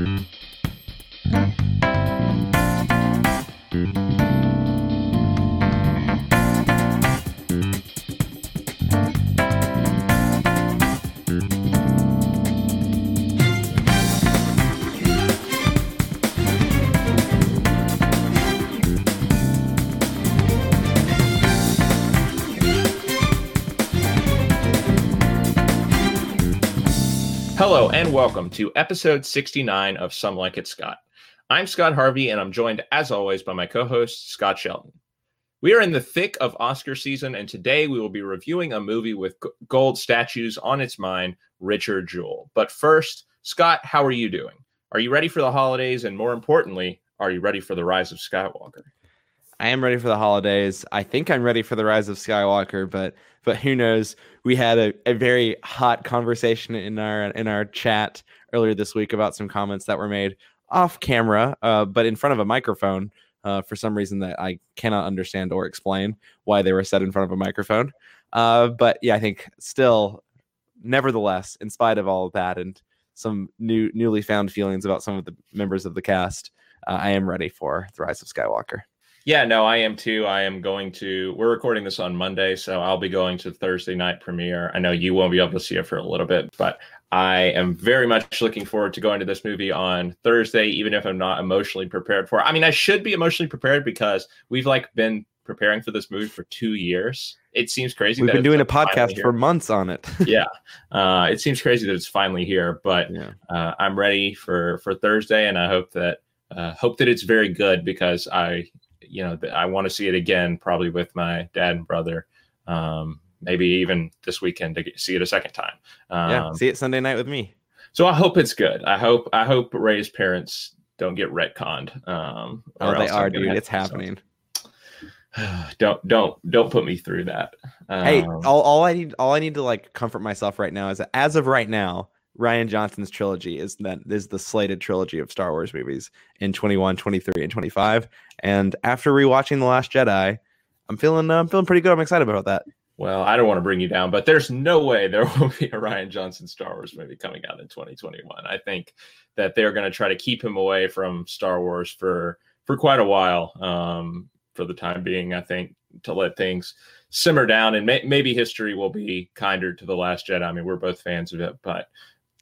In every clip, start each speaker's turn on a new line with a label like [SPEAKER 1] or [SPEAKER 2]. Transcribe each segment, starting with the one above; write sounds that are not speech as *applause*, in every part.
[SPEAKER 1] Hello and welcome to episode 69 of Some Like It Scott. I'm Scott Harvey and I'm joined as always by my co-host Scott Shelton. We are in the thick of Oscar season and today we will be reviewing a movie with gold statues on its mind, Richard Jewell. But first, Scott, how are you doing? Are you ready for the holidays and more importantly, are you ready for the rise of Skywalker?
[SPEAKER 2] I am ready for the holidays. I think I'm ready for the rise of Skywalker, but but who knows? We had a, a very hot conversation in our in our chat earlier this week about some comments that were made off camera, uh, but in front of a microphone. Uh, for some reason that I cannot understand or explain why they were said in front of a microphone. Uh, but yeah, I think still, nevertheless, in spite of all of that and some new newly found feelings about some of the members of the cast, uh, I am ready for the rise of Skywalker.
[SPEAKER 1] Yeah, no, I am too. I am going to. We're recording this on Monday, so I'll be going to Thursday night premiere. I know you won't be able to see it for a little bit, but I am very much looking forward to going to this movie on Thursday, even if I'm not emotionally prepared for it. I mean, I should be emotionally prepared because we've like been preparing for this movie for two years. It seems crazy.
[SPEAKER 2] We've been doing
[SPEAKER 1] like
[SPEAKER 2] a podcast for months on it. *laughs*
[SPEAKER 1] yeah, uh, it seems crazy that it's finally here, but
[SPEAKER 2] yeah.
[SPEAKER 1] uh, I'm ready for for Thursday, and I hope that uh, hope that it's very good because I you know, that I want to see it again, probably with my dad and brother. Um, maybe even this weekend to get, see it a second time. Um,
[SPEAKER 2] yeah, see it Sunday night with me.
[SPEAKER 1] So I hope it's good. I hope I hope Rey's parents don't get retconned. Um,
[SPEAKER 2] oh, they are, dude. It's happening. *sighs*
[SPEAKER 1] Don't don't don't put me through that.
[SPEAKER 2] Um, hey, all, all I need all I need to like comfort myself right now is that as of right now, Rian Johnson's trilogy is that is the slated trilogy of Star Wars movies in 21, 23, and 25. And after rewatching The Last Jedi, I'm feeling uh, I'm feeling pretty good. I'm excited about that.
[SPEAKER 1] Well, I don't want to bring you down, but there's no way there *laughs* will be a Rian Johnson Star Wars movie coming out in 2021. I think that they're going to try to keep him away from Star Wars for for quite a while. Um, for the time being, I think to let things simmer down and may, maybe history will be kinder to the Last Jedi. I mean, we're both fans of it, but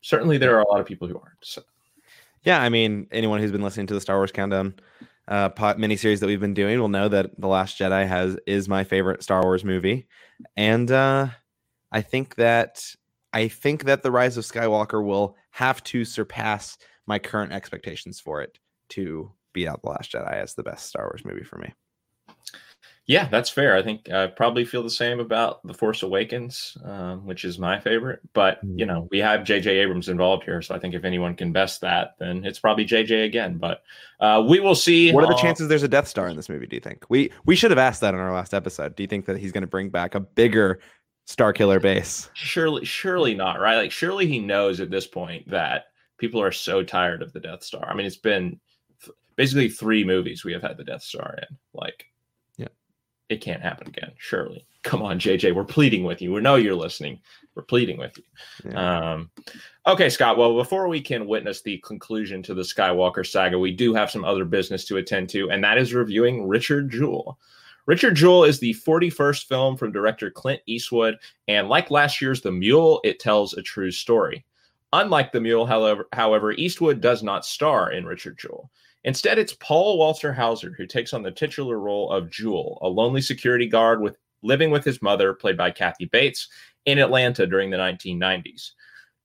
[SPEAKER 1] certainly there are a lot of people who aren't. So.
[SPEAKER 2] Yeah, I mean, anyone who's been listening to the Star Wars Countdown uh, pot mini series that we've been doing will know that the Last Jedi has is my favorite Star Wars movie, and uh, I think that I think that the Rise of Skywalker will have to surpass my current expectations for it to beat out the Last Jedi as the best Star Wars movie for me.
[SPEAKER 1] Yeah, that's fair. I think I probably feel the same about The Force Awakens, um, which is my favorite. But, you mm. know, we have J.J. Abrams involved here. So I think if anyone can best that, then it's probably J.J. again. But uh, we will see.
[SPEAKER 2] What are the chances there's a Death Star in this movie, do you think? We, we should have asked that in our last episode. Do you think that he's going to bring back a bigger Starkiller base?
[SPEAKER 1] Surely, surely not, right? Like, surely he knows at this point that people are so tired of the Death Star. I mean, it's been basically three movies we have had the Death Star in. Like, it can't happen again. Surely. Come on, JJ. We're pleading with you. We know you're listening. We're pleading with you. Yeah. Um, okay, Scott. Well, before we can witness the conclusion to the Skywalker saga, we do have some other business to attend to, and that is reviewing Richard Jewell. Richard Jewell is the 41st film from director Clint Eastwood, and like last year's The Mule, it tells a true story. Unlike The Mule, however, however, Eastwood does not star in Richard Jewell. Instead, it's Paul Walter Hauser who takes on the titular role of Jewell, a lonely security guard with living with his mother, played by Kathy Bates, in Atlanta during the 1990s.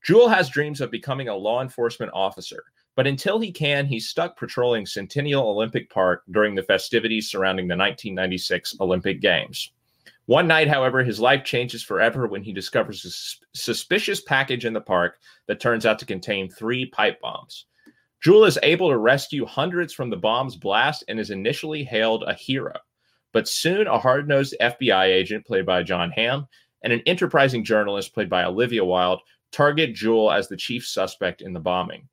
[SPEAKER 1] Jewell has dreams of becoming a law enforcement officer, but until he can, he's stuck patrolling Centennial Olympic Park during the festivities surrounding the 1996 Olympic Games. One night, however, his life changes forever when he discovers a suspicious package in the park that turns out to contain three pipe bombs. Jewell is able to rescue hundreds from the bomb's blast and is initially hailed a hero. But soon, a hard nosed FBI agent, played by Jon Hamm, and an enterprising journalist, played by Olivia Wilde, target Jewell as the chief suspect in the bombing.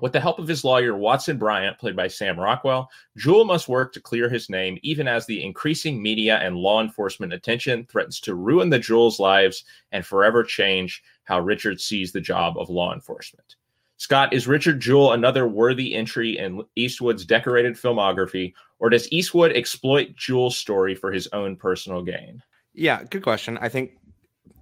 [SPEAKER 1] With the help of his lawyer, Watson Bryant, played by Sam Rockwell, Jewell must work to clear his name, even as the increasing media and law enforcement attention threatens to ruin the Jewell's lives and forever change how Richard sees the job of law enforcement. Scott, is Richard Jewell another worthy entry in Eastwood's decorated filmography, or does Eastwood exploit Jewell's story for his own personal gain?
[SPEAKER 2] Yeah, good question. I think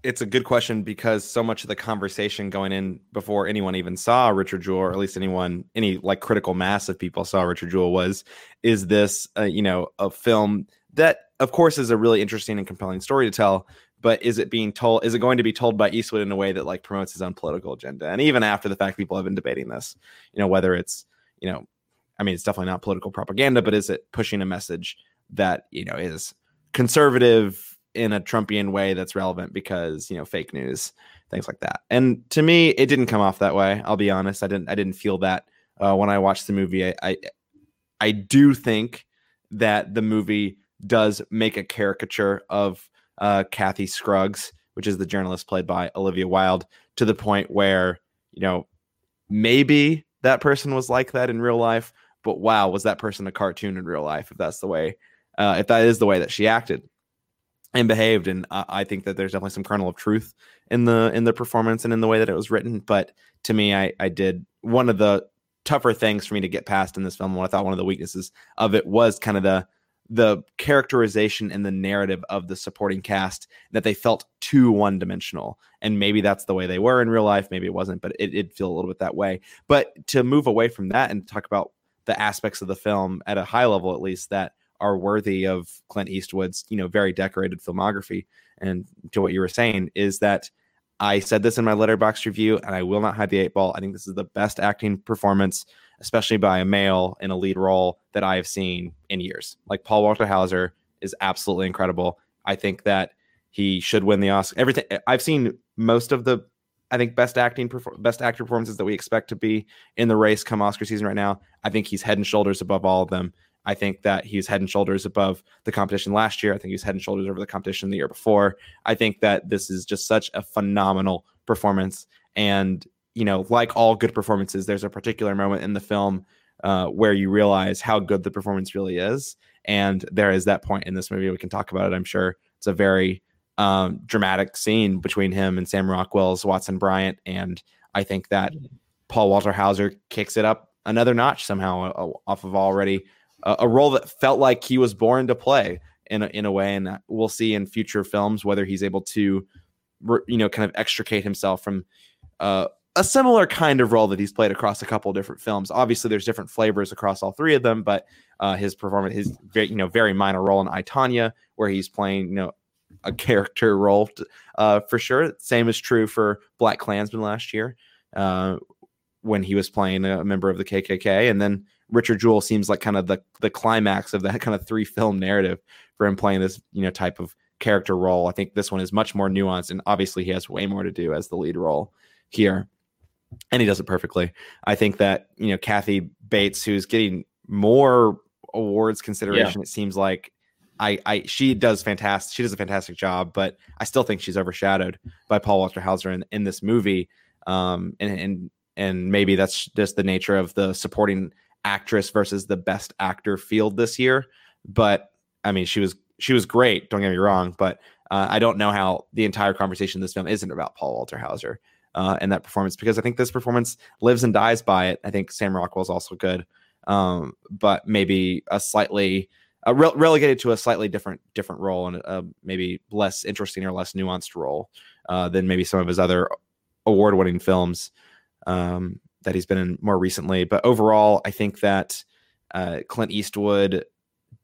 [SPEAKER 2] it's a good question because so much of the conversation going in before anyone even saw Richard Jewell, or at least anyone, any like critical mass of people saw Richard Jewell was, is this, uh, you know, a film that, of course, is a really interesting and compelling story to tell, but is it being told is it going to be told by eastwood in a way that like promotes his own political agenda? And even after the fact people have been debating this you know whether it's you know i mean it's definitely not political propaganda but is it pushing a message that you know is conservative in a trumpian way that's relevant because you know fake news things like that? And to me it didn't come off that way i'll be honest. I didn't i didn't feel that uh, when i watched the movie. I, I i do think that the movie does make a caricature of uh, Kathy Scruggs, which is the journalist played by Olivia Wilde, to the point where, you know, maybe that person was like that in real life, but wow, was that person a cartoon in real life? If that's the way, uh, if that is the way that she acted and behaved, and I, think that there's definitely some kernel of truth in the in the performance and in the way that it was written. But to me, I I did one of the tougher things for me to get past in this film. What I thought one of the weaknesses of it was kind of the the characterization and the narrative of the supporting cast that they felt too one dimensional. And maybe that's the way they were in real life. Maybe it wasn't, but it did feel a little bit that way. But to move away from that and talk about the aspects of the film at a high level, at least that are worthy of Clint Eastwood's, you know, very decorated filmography. And to what you were saying is that I said this in my Letterboxd review, and I will not hide the eight ball. I think this is the best acting performance especially by a male in a lead role that I have seen in years. Like Paul Walter Hauser is absolutely incredible. I think that he should win the Oscar. Everything eh, I've seen most of the I think best acting best actor performances that we expect to be in the race come Oscar season right now. I think he's head and shoulders above all of them. I think that he's head and shoulders above the competition last year. I think he's head and shoulders over the competition the year before. I think that this is just such a phenomenal performance and you know, like all good performances, there's a particular moment in the film uh, where you realize how good the performance really is. And there is that point in this movie. We can talk about it, I'm sure. It's a very um, dramatic scene between him and Sam Rockwell's Watson Bryant. And I think that Paul Walter Hauser kicks it up another notch somehow uh, off of already a role that felt like he was born to play in a, in a way. And we'll see in future films whether he's able to, you know, kind of extricate himself from uh, a similar kind of role that he's played across a couple different films. Obviously, there's different flavors across all three of them, but uh, his performance, his very, you know, very minor role in I, Tonya, where he's playing, you know, a character role uh, for sure. Same is true for BlacKkKlansman last year uh, when he was playing a member of the KKK, and then Richard Jewell seems like kind of the the climax of that *laughs* kind of three film narrative for him playing this you know type of character role. I think this one is much more nuanced, and obviously he has way more to do as the lead role here and he does it perfectly. I think that you know Kathy Bates, who's getting more awards consideration, yeah. it seems like I, I she does fantastic. She does a fantastic job, but I still think she's overshadowed by Paul Walter Hauser in, in this movie. Um, and and and maybe that's just the nature of the supporting actress versus the best actor field this year. But I mean, she was she was great. Don't get me wrong, but uh, I don't know how the entire conversation in this film isn't about Paul Walter Hauser uh, in that performance because I think this performance lives and dies by it. I think Sam Rockwell is also good, um, but maybe a slightly re- relegated to a slightly different different role and a maybe less interesting or less nuanced role uh, than maybe some of his other award winning films um, that he's been in more recently. But overall, I think that uh, Clint Eastwood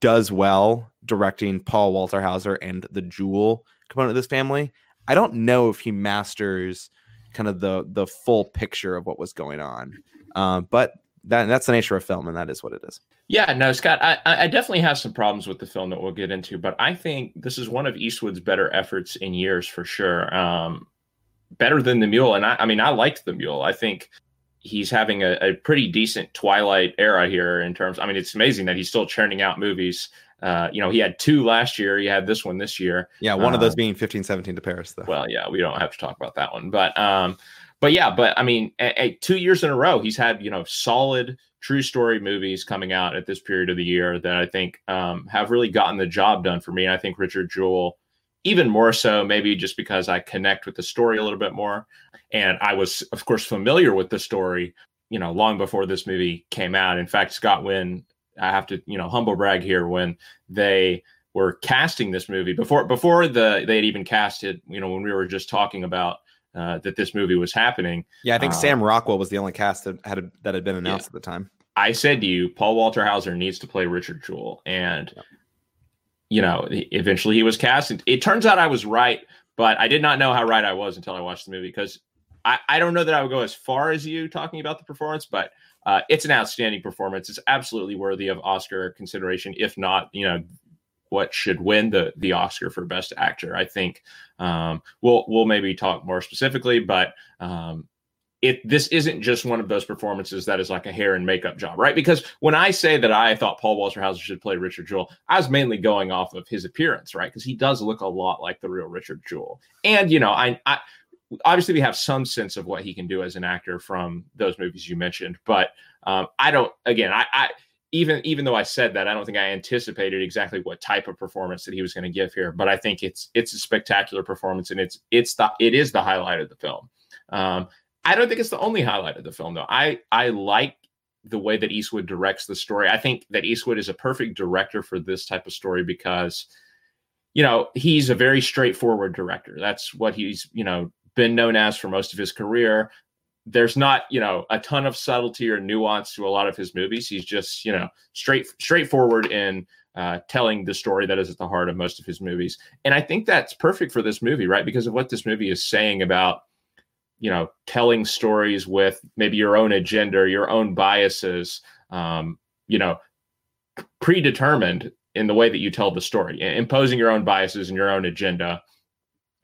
[SPEAKER 2] does well directing Paul Walter Hauser and the Jewell component of this family. I don't know if he masters kind of the the full picture of what was going on. Uh, but that that's the nature of film, and that is what it is.
[SPEAKER 1] Yeah, no, Scott, I, I definitely have some problems with the film that we'll get into, but I think this is one of Eastwood's better efforts in years for sure. Um, better than the Mule, and I, I mean, I liked the Mule. I think he's having a, a, pretty decent Twilight era here in terms. I mean, it's amazing that he's still churning out movies uh, you know, he had two last year. He had this one this year.
[SPEAKER 2] Yeah, one of those uh, being 15, 17 to Paris, though.
[SPEAKER 1] Well, yeah, we don't have to talk about that one. But um, but yeah, but I mean, a, a, two years in a row, he's had, you know, solid true story movies coming out at this period of the year that I think um, have really gotten the job done for me. And I think Richard Jewell even more so, maybe just because I connect with the story a little bit more. And I was, of course, familiar with the story, you know, long before this movie came out. In fact, Scott, when I have to, you know, humble brag here, when they were casting this movie before before the they had even cast it, you know, when we were just talking about uh, that this movie was happening.
[SPEAKER 2] Yeah, I think uh, Sam Rockwell was the only cast that had that had been announced yeah. at the time.
[SPEAKER 1] I said to you, Paul Walter Hauser needs to play Richard Jewell, and yeah. you know, eventually he was cast. It turns out I was right, but I did not know how right I was until I watched the movie because I, I don't know that I would go as far as you talking about the performance, but uh, it's an outstanding performance. It's absolutely worthy of Oscar consideration, if not, you know, what should win the the Oscar for Best Actor. I think um, we'll we'll maybe talk more specifically, but um, it this isn't just one of those performances that is like a hair and makeup job, right? Because when I say that I thought Paul Walter Hauser should play Richard Jewell, I was mainly going off of his appearance, right? Because he does look a lot like the real Richard Jewell, and you know, I, I obviously we have some sense of what he can do as an actor from those movies you mentioned, but um, I don't. Again, I, I even even though I said that, I don't think I anticipated exactly what type of performance that he was going to give here. But I think it's it's a spectacular performance, and it's it's the it is the highlight of the film. Um, I don't think it's the only highlight of the film, though. I I like the way that Eastwood directs the story. I think that Eastwood is a perfect director for this type of story because, you know, he's a very straightforward director. That's what he's you know been known as for most of his career there's not you know a ton of subtlety or nuance to a lot of his movies. He's just you know straight straightforward in uh, telling the story that is at the heart of most of his movies. And i think that's perfect for this movie right? Because of what this movie is saying about you know telling stories with maybe your own agenda your own biases um, you know predetermined in the way that you tell the story imposing your own biases and your own agenda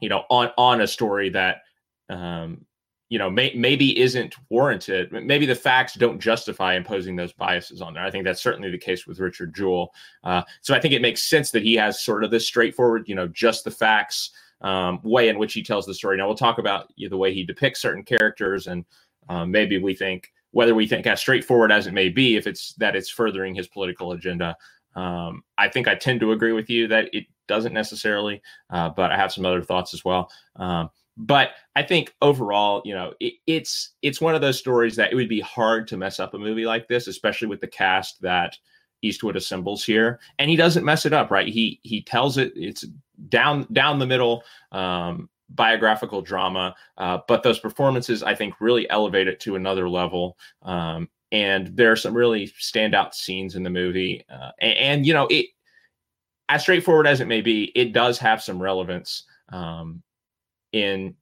[SPEAKER 1] you know on on a story that um, you know may, maybe isn't warranted. Maybe the facts don't justify imposing those biases on there. I think that's certainly the case with richard jewell. Uh, so i think it makes sense that he has sort of this straightforward you know just the facts um, way in which he tells the story. Now we'll talk about you know, the way he depicts certain characters and um, maybe we think whether we think as straightforward as it may be if it's that it's furthering his political agenda. Um, i think i tend to agree with you that it doesn't necessarily uh, but i have some other thoughts as well. Um, but I think overall, you know, it, it's it's one of those stories that it would be hard to mess up a movie like this, especially with the cast that Eastwood assembles here, and he doesn't mess it up, right? He he tells it it's down down the middle. Um, biographical drama uh, but those performances i think really elevate it to another level um, and there are some really standout scenes in the movie uh, and, and, you know it as straightforward as it may be it does have some relevance um, in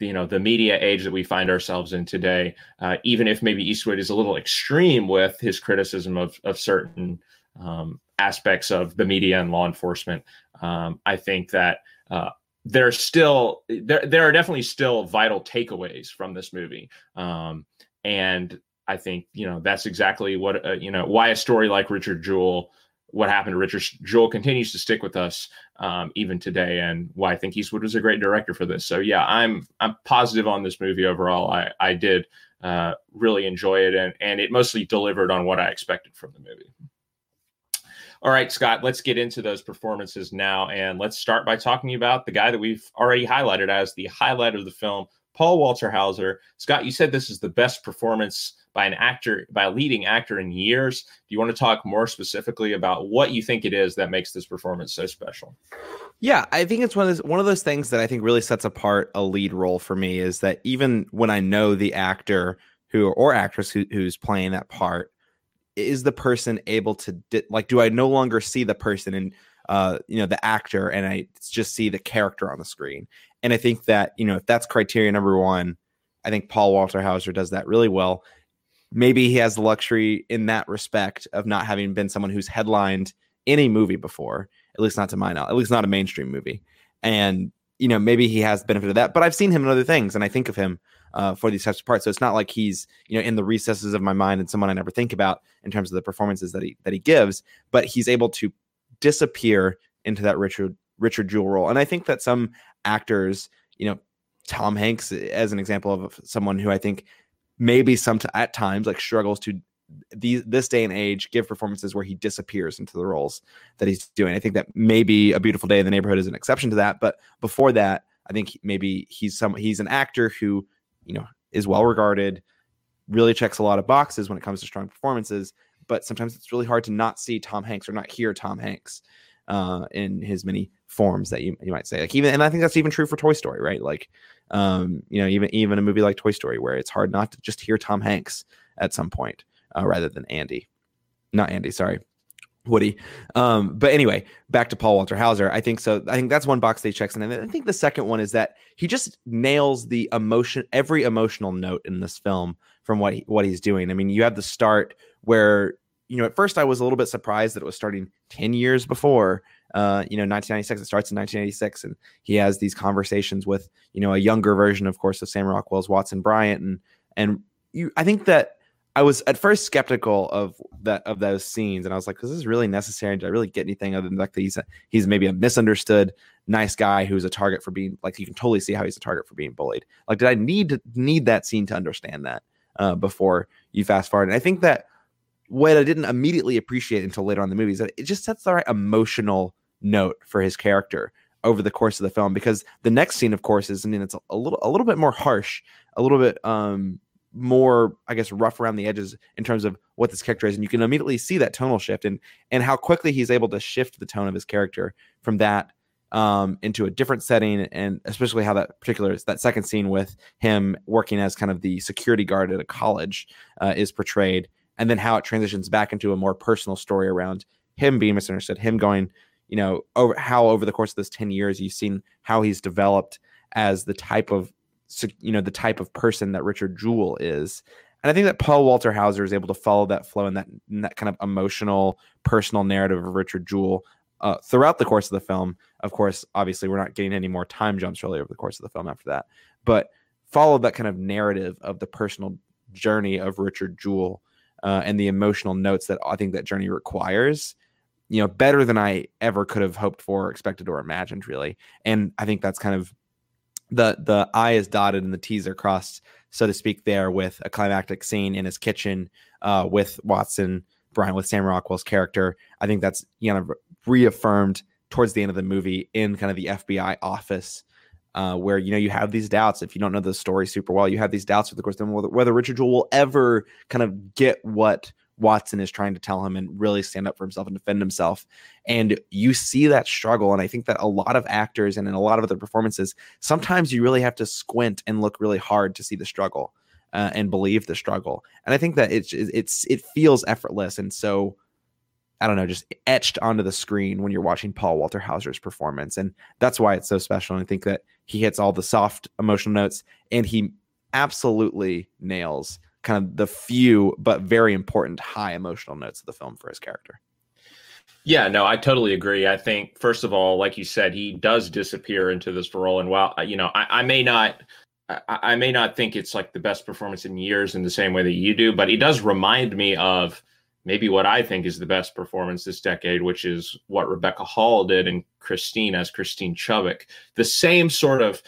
[SPEAKER 1] you know the media age that we find ourselves in today uh, even if maybe eastwood is a little extreme with his criticism of, of certain um, aspects of the media and law enforcement um, i think that uh, there's still there, there are definitely still vital takeaways from this movie. Um, and i think you know that's exactly what uh, you know why a story like richard jewell what happened to Richard Jewell continues to stick with us um, even today, and why I think Eastwood was a great director for this. So yeah, I'm I'm positive on this movie overall. I I did uh, really enjoy it, and and it mostly delivered on what I expected from the movie. All right, Scott, let's get into those performances now, and let's start by talking about the guy that we've already highlighted as the highlight of the film, Paul Walter Hauser. Scott, you said this is the best performance by an actor, by a leading actor in years. Do you want to talk more specifically about what you think it is that makes this performance so special?
[SPEAKER 2] Yeah, I think it's one of those one of those things that I think really sets apart a lead role for me is that even when I know the actor who or actress who, who's playing that part, is the person able to di- like do I no longer see the person and uh you know the actor and I just see the character on the screen. And I think that, you know, if that's criteria number 1, I think Paul Walter Hauser does that really well maybe he has the luxury in that respect of not having been someone who's headlined any movie before, at least not to my knowledge, at least not a mainstream movie. And, you know, maybe he has the benefit of that, but I've seen him in other things and I think of him uh, for these types of parts. So it's not like he's, you know, in the recesses of my mind and someone I never think about in terms of the performances that he, that he gives, but he's able to disappear into that Richard, Richard Jewell role. And I think that some actors, you know, Tom Hanks eh, as an example of someone who I think maybe some at times like struggles to these this day and age give performances where he disappears into the roles that he's doing. I think that maybe a beautiful day in the neighborhood is an exception to that, but before that, I think maybe he's some he's an actor who you know is well regarded, really checks a lot of boxes when it comes to strong performances. But sometimes it's really hard to not see Tom Hanks or not hear Tom Hanks uh, in his many forms that you, you might say. Like even, and I think that's even true for Toy Story, right? Like, um, you know, even even a movie like Toy Story, where it's hard not to just hear Tom Hanks at some point uh, rather than Andy, not Andy, sorry, Woody. Um, but anyway, back to Paul Walter Hauser. I think so. I think that's one box they checks, and I think the second one is that he just nails the emotion, every emotional note in this film from what he, what he's doing. I mean, you have the start where you know at first I was a little bit surprised that it was starting ten years before. Uh, you know, 1996. It starts in 1986, and he has these conversations with you know a younger version, of course, of Sam Rockwell's Watson Bryant, and and you. I think that I was at first skeptical of that of those scenes, and I was like, this "Is this really necessary? Did I really get anything other than that he's a, he's maybe a misunderstood nice guy who's a target for being like you can totally see how he's a target for being bullied? Like, did I need to need that scene to understand that uh, before you fast forward? And I think that what I didn't immediately appreciate until later on the movie is that it just sets the right emotional note for his character over the course of the film because the next scene, of course, is I mean it's a, little a little bit more harsh, a little bit um more i guess rough around the edges in terms of what this character is and you can immediately see that tonal shift and and how quickly he's able to shift the tone of his character from that um, into a different setting and especially how that particular that second scene with him working as kind of the security guard at a college uh, is portrayed and then how it transitions back into a more personal story around him being misunderstood him going you know over how over the course of this 10 years you've seen how he's developed as the type of you know the type of person that Richard Jewell is. And I think that Paul Walter Hauser is able to follow that flow and that that kind of emotional, personal narrative of Richard Jewell uh, throughout the course of the film. Of course, obviously, we're not getting any more time jumps really over the course of the film after that, but follow that kind of narrative of the personal journey of Richard Jewell uh, and the emotional notes that I think that journey requires. You know, better than I ever could have hoped for, expected, or imagined, really. And I think that's kind of the the I is dotted and the T's are crossed, so to speak, there with a climactic scene in his kitchen uh, with Watson Bryant, with Sam Rockwell's character. I think that's you know reaffirmed towards the end of the movie in kind of the FBI office. Uh, where you know you have these doubts if you don't know the story super well, you have these doubts with the course whether, whether Richard Jewell will ever kind of get what Watson is trying to tell him and really stand up for himself and defend himself. And you see that struggle. And I think that a lot of actors and in a lot of other performances, sometimes you really have to squint and look really hard to see the struggle uh, and believe the struggle. And I think that it's it's it feels effortless and so I don't know, just etched onto the screen when you're watching Paul Walter Hauser's performance. And that's why it's so special. And I think that he hits all the soft emotional notes and he absolutely nails kind of the few but very important high emotional notes of the film for his character.
[SPEAKER 1] Yeah, no, I totally agree. I think first of all, like you said, he does disappear into this role, and while you know, I, I may not, I, I, may not think it's like the best performance in years in the same way that you do, but he does remind me of maybe what I think is the best performance this decade, which is what Rebecca Hall did in Christine as Christine Chubbuck. The same sort of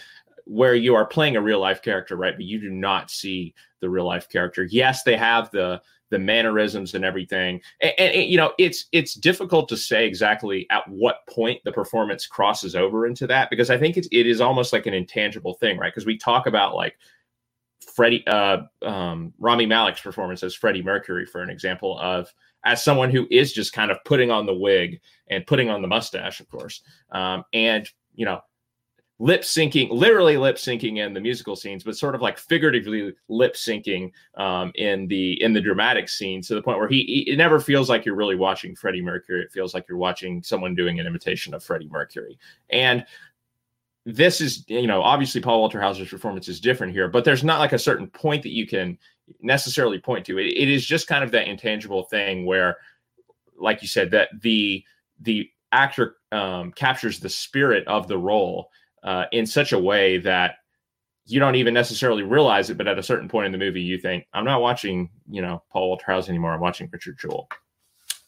[SPEAKER 1] where you are playing a real life character, right? But you do not see the real life character. Yes, they have the the mannerisms and everything, and, and, you know it's it's difficult to say exactly at what point the performance crosses over into that because I think it's it is almost like an intangible thing, right? Because we talk about like Freddie uh, um, Rami Malek's performance as Freddie Mercury, for an example of as someone who is just kind of putting on the wig and putting on the mustache, of course, um, and you know lip syncing, literally lip syncing in the musical scenes, but sort of like figuratively lip syncing um, in the in the dramatic scenes to the point where he, he, it never feels like you're really watching Freddie Mercury. It feels like you're watching someone doing an imitation of Freddie Mercury. And this is, you know, obviously Paul Walter Hauser's performance is different here, but there's not like a certain point that you can necessarily point to. it, it is just kind of that intangible thing where, like you said, that the the actor um, captures the spirit of the role uh, in such a way that you don't even necessarily realize it, but at a certain point in the movie, you think, I'm not watching, you know, Paul Walter Hauser anymore. I'm watching Richard Jewell.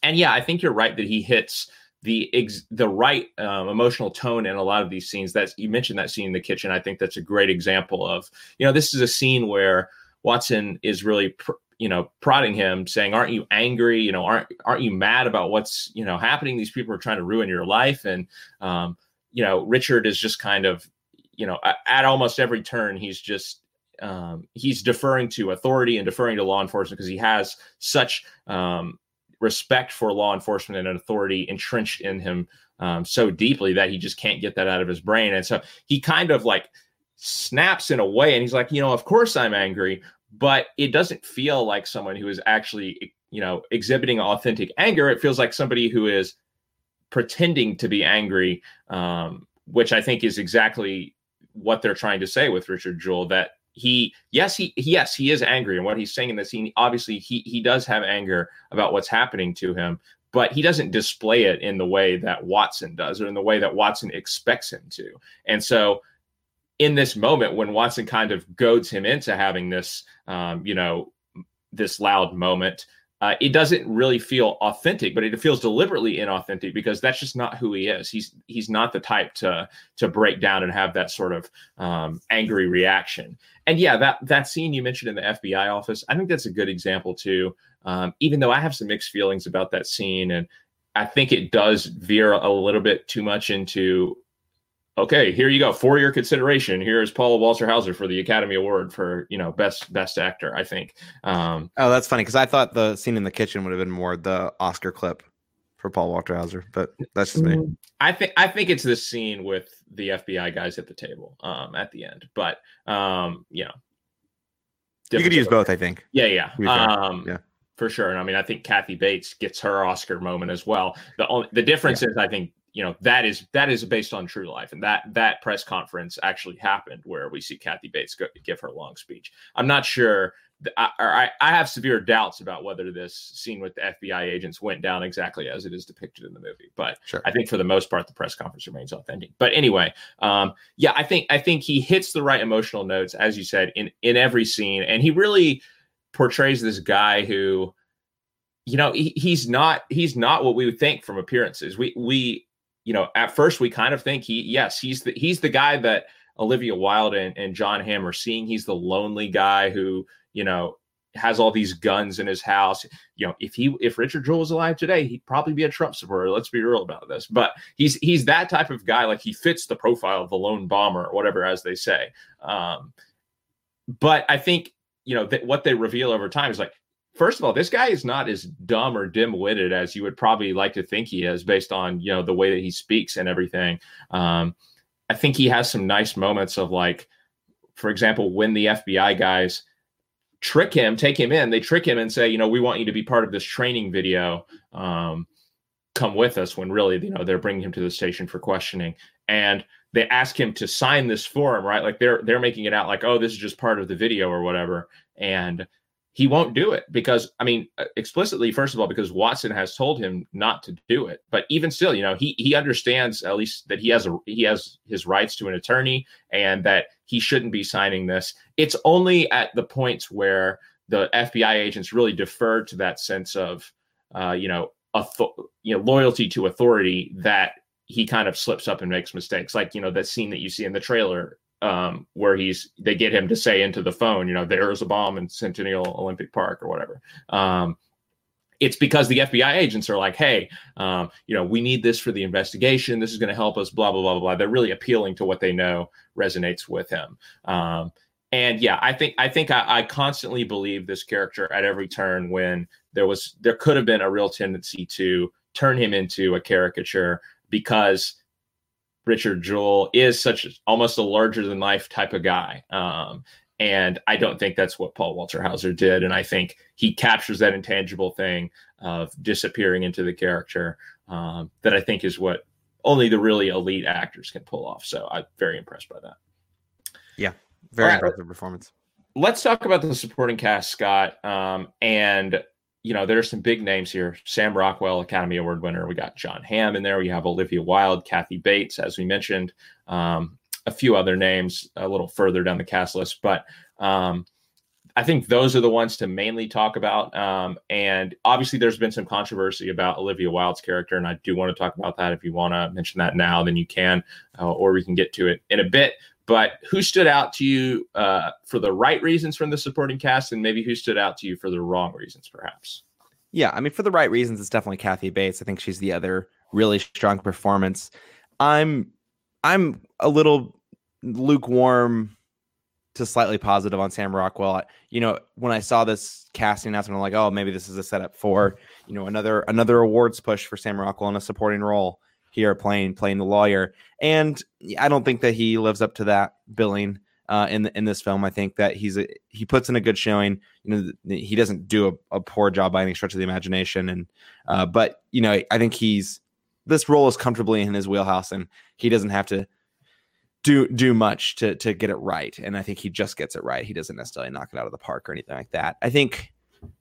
[SPEAKER 1] And yeah, I think you're right that he hits the ex- the right um, emotional tone in a lot of these scenes. That you mentioned that scene in the kitchen. I think that's a great example of, you know, this is a scene where Watson is really, pr- you know, prodding him, saying, "Aren't you angry? You know, aren't aren't you mad about what's you know happening? These people are trying to ruin your life." And um, you know, Richard is just kind of, you know, at, at almost every turn, he's just um, he's deferring to authority and deferring to law enforcement because he has such um, respect for law enforcement and authority entrenched in him um, so deeply that he just can't get that out of his brain. And so he kind of like snaps in a way and he's like, you know, of course I'm angry, but it doesn't feel like someone who is actually, you know, exhibiting authentic anger. It feels like somebody who is pretending to be angry, um, which I think is exactly what they're trying to say with Richard Jewell that he yes he yes he is angry. And what he's saying in the scene obviously he he does have anger about what's happening to him but he doesn't display it in the way that Watson does or in the way that Watson expects him to. And so in this moment when Watson kind of goads him into having this um, you know this loud moment uh, it doesn't really feel authentic, but it feels deliberately inauthentic because that's just not who he is. He's he's not the type to to break down and have that sort of um, angry reaction. And yeah, that that scene you mentioned in the FBI office, I think that's a good example too. Um, even though I have some mixed feelings about that scene, and I think it does veer a little bit too much into okay, here you go for your consideration. Here is Paul Walter Hauser for the Academy Award for you know best best actor. I think. Um,
[SPEAKER 2] oh, that's funny because I thought the scene in the kitchen would have been more the Oscar clip for Paul Walter Hauser, but that's just me. Mm,
[SPEAKER 1] I think I think it's this scene with the FBI guys at the table um, at the end, but um, you know,
[SPEAKER 2] you could use both. I think.
[SPEAKER 1] Yeah, yeah, um, yeah for sure. And I mean, I think Kathy Bates gets her Oscar moment as well. The only the difference yeah. is, I think you know that is that is based on true life. And that that press conference actually happened where we see kathy bates go, give her long speech. I'm not sure I, I, I have severe doubts about whether this scene with the fbi agents went down exactly as it is depicted in the movie. But sure. i think for the most part the press conference remains authentic. But anyway um, yeah i think i think he hits the right emotional notes as you said in in every scene. And he really portrays this guy who you know he, he's not he's not what we would think from appearances. We we you know, at first we kind of think he, yes, he's the he's the guy that Olivia Wilde and, and Jon Hamm are seeing. He's the lonely guy who, you know, has all these guns in his house. You know, if he if Richard Jewell was alive today, he'd probably be a Trump supporter. Let's be real about this. But he's he's that type of guy. Like he fits the profile of the lone bomber or whatever, as they say. Um, but I think you know that what they reveal over time is like first of all, this guy is not as dumb or dim-witted as you would probably like to think he is, based on you know the way that he speaks and everything. Um, I think he has some nice moments of like, for example, when the FBI guys trick him, take him in, they trick him and say, you know, we want you to be part of this training video. Um, come with us when really, you know, they're bringing him to the station for questioning. And they ask him to sign this form, right? Like they're they're making it out like, oh, this is just part of the video or whatever. And he won't do it because I mean uh, explicitly first of all because Watson has told him not to do it. But even still you know he he understands at least that he has a he has his rights to an attorney and that he shouldn't be signing this. It's only at the points where the FBI agents really defer to that sense of uh, you know author- you know loyalty to authority that he kind of slips up and makes mistakes. Like you know that scene that you see in the trailer um, where he's they get him to say into the phone, you know, there is a bomb in Centennial Olympic Park or whatever. Um, it's because the FBI agents are like, hey, um, you know, we need this for the investigation. This is going to help us. Blah blah blah blah. They're really appealing to what they know resonates with him. Um, and yeah, I think I think I, I constantly believe this character at every turn when there was there could have been a real tendency to turn him into a caricature because Richard Jewell is such almost a larger than life type of guy. Um, and I don't think that's what Paul Walter Hauser did. And I think he captures that intangible thing of disappearing into the character um, that I think is what only the really elite actors can pull off. So I'm very impressed by that.
[SPEAKER 2] Yeah, very right. impressive performance.
[SPEAKER 1] Let's talk about the supporting cast, Scott. Um, and you know, there are some big names here. Sam Rockwell, Academy Award winner. We got Jon Hamm in there. We have Olivia Wilde, Kathy Bates, as we mentioned, um, a few other names a little further down the cast list. But um, I think those are the ones to mainly talk about. Um, and obviously, there's been some controversy about Olivia Wilde's character, and I do want to talk about that. If you want to mention that now, then you can, uh, or we can get to it in a bit. But who stood out to you uh, for the right reasons from the supporting cast, and maybe who stood out to you for the wrong reasons, perhaps?
[SPEAKER 2] Yeah, I mean, for the right reasons, it's definitely Kathy Bates. I think she's the other really strong performance. I'm I'm a little lukewarm to slightly positive on Sam Rockwell. You know, when I saw this casting announcement, I'm like, oh, maybe this is a setup for you know another another awards push for Sam Rockwell in a supporting role here, playing playing the lawyer. And I don't think that he lives up to that billing uh, in in this film. I think that he's a, he puts in a good showing. You know, he doesn't do a, a poor job by any stretch of the imagination. And uh, but you know, I think he's this role is comfortably in his wheelhouse, and he doesn't have to do do much to to get it right. And I think he just gets it right. He doesn't necessarily knock it out of the park or anything like that. I think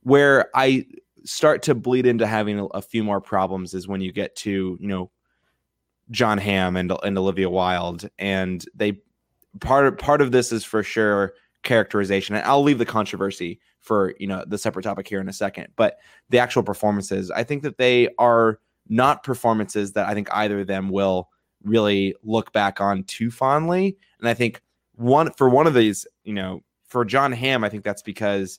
[SPEAKER 2] where I start to bleed into having a, a few more problems is when you get to you know Jon Hamm and and Olivia Wilde, and they part part of this is for sure characterization. And I'll leave the controversy for you know the separate topic here in a second. But the actual performances, I think that they are not performances that I think either of them will really look back on too fondly. And I think one for one of these, you know, for Jon Hamm, I think that's because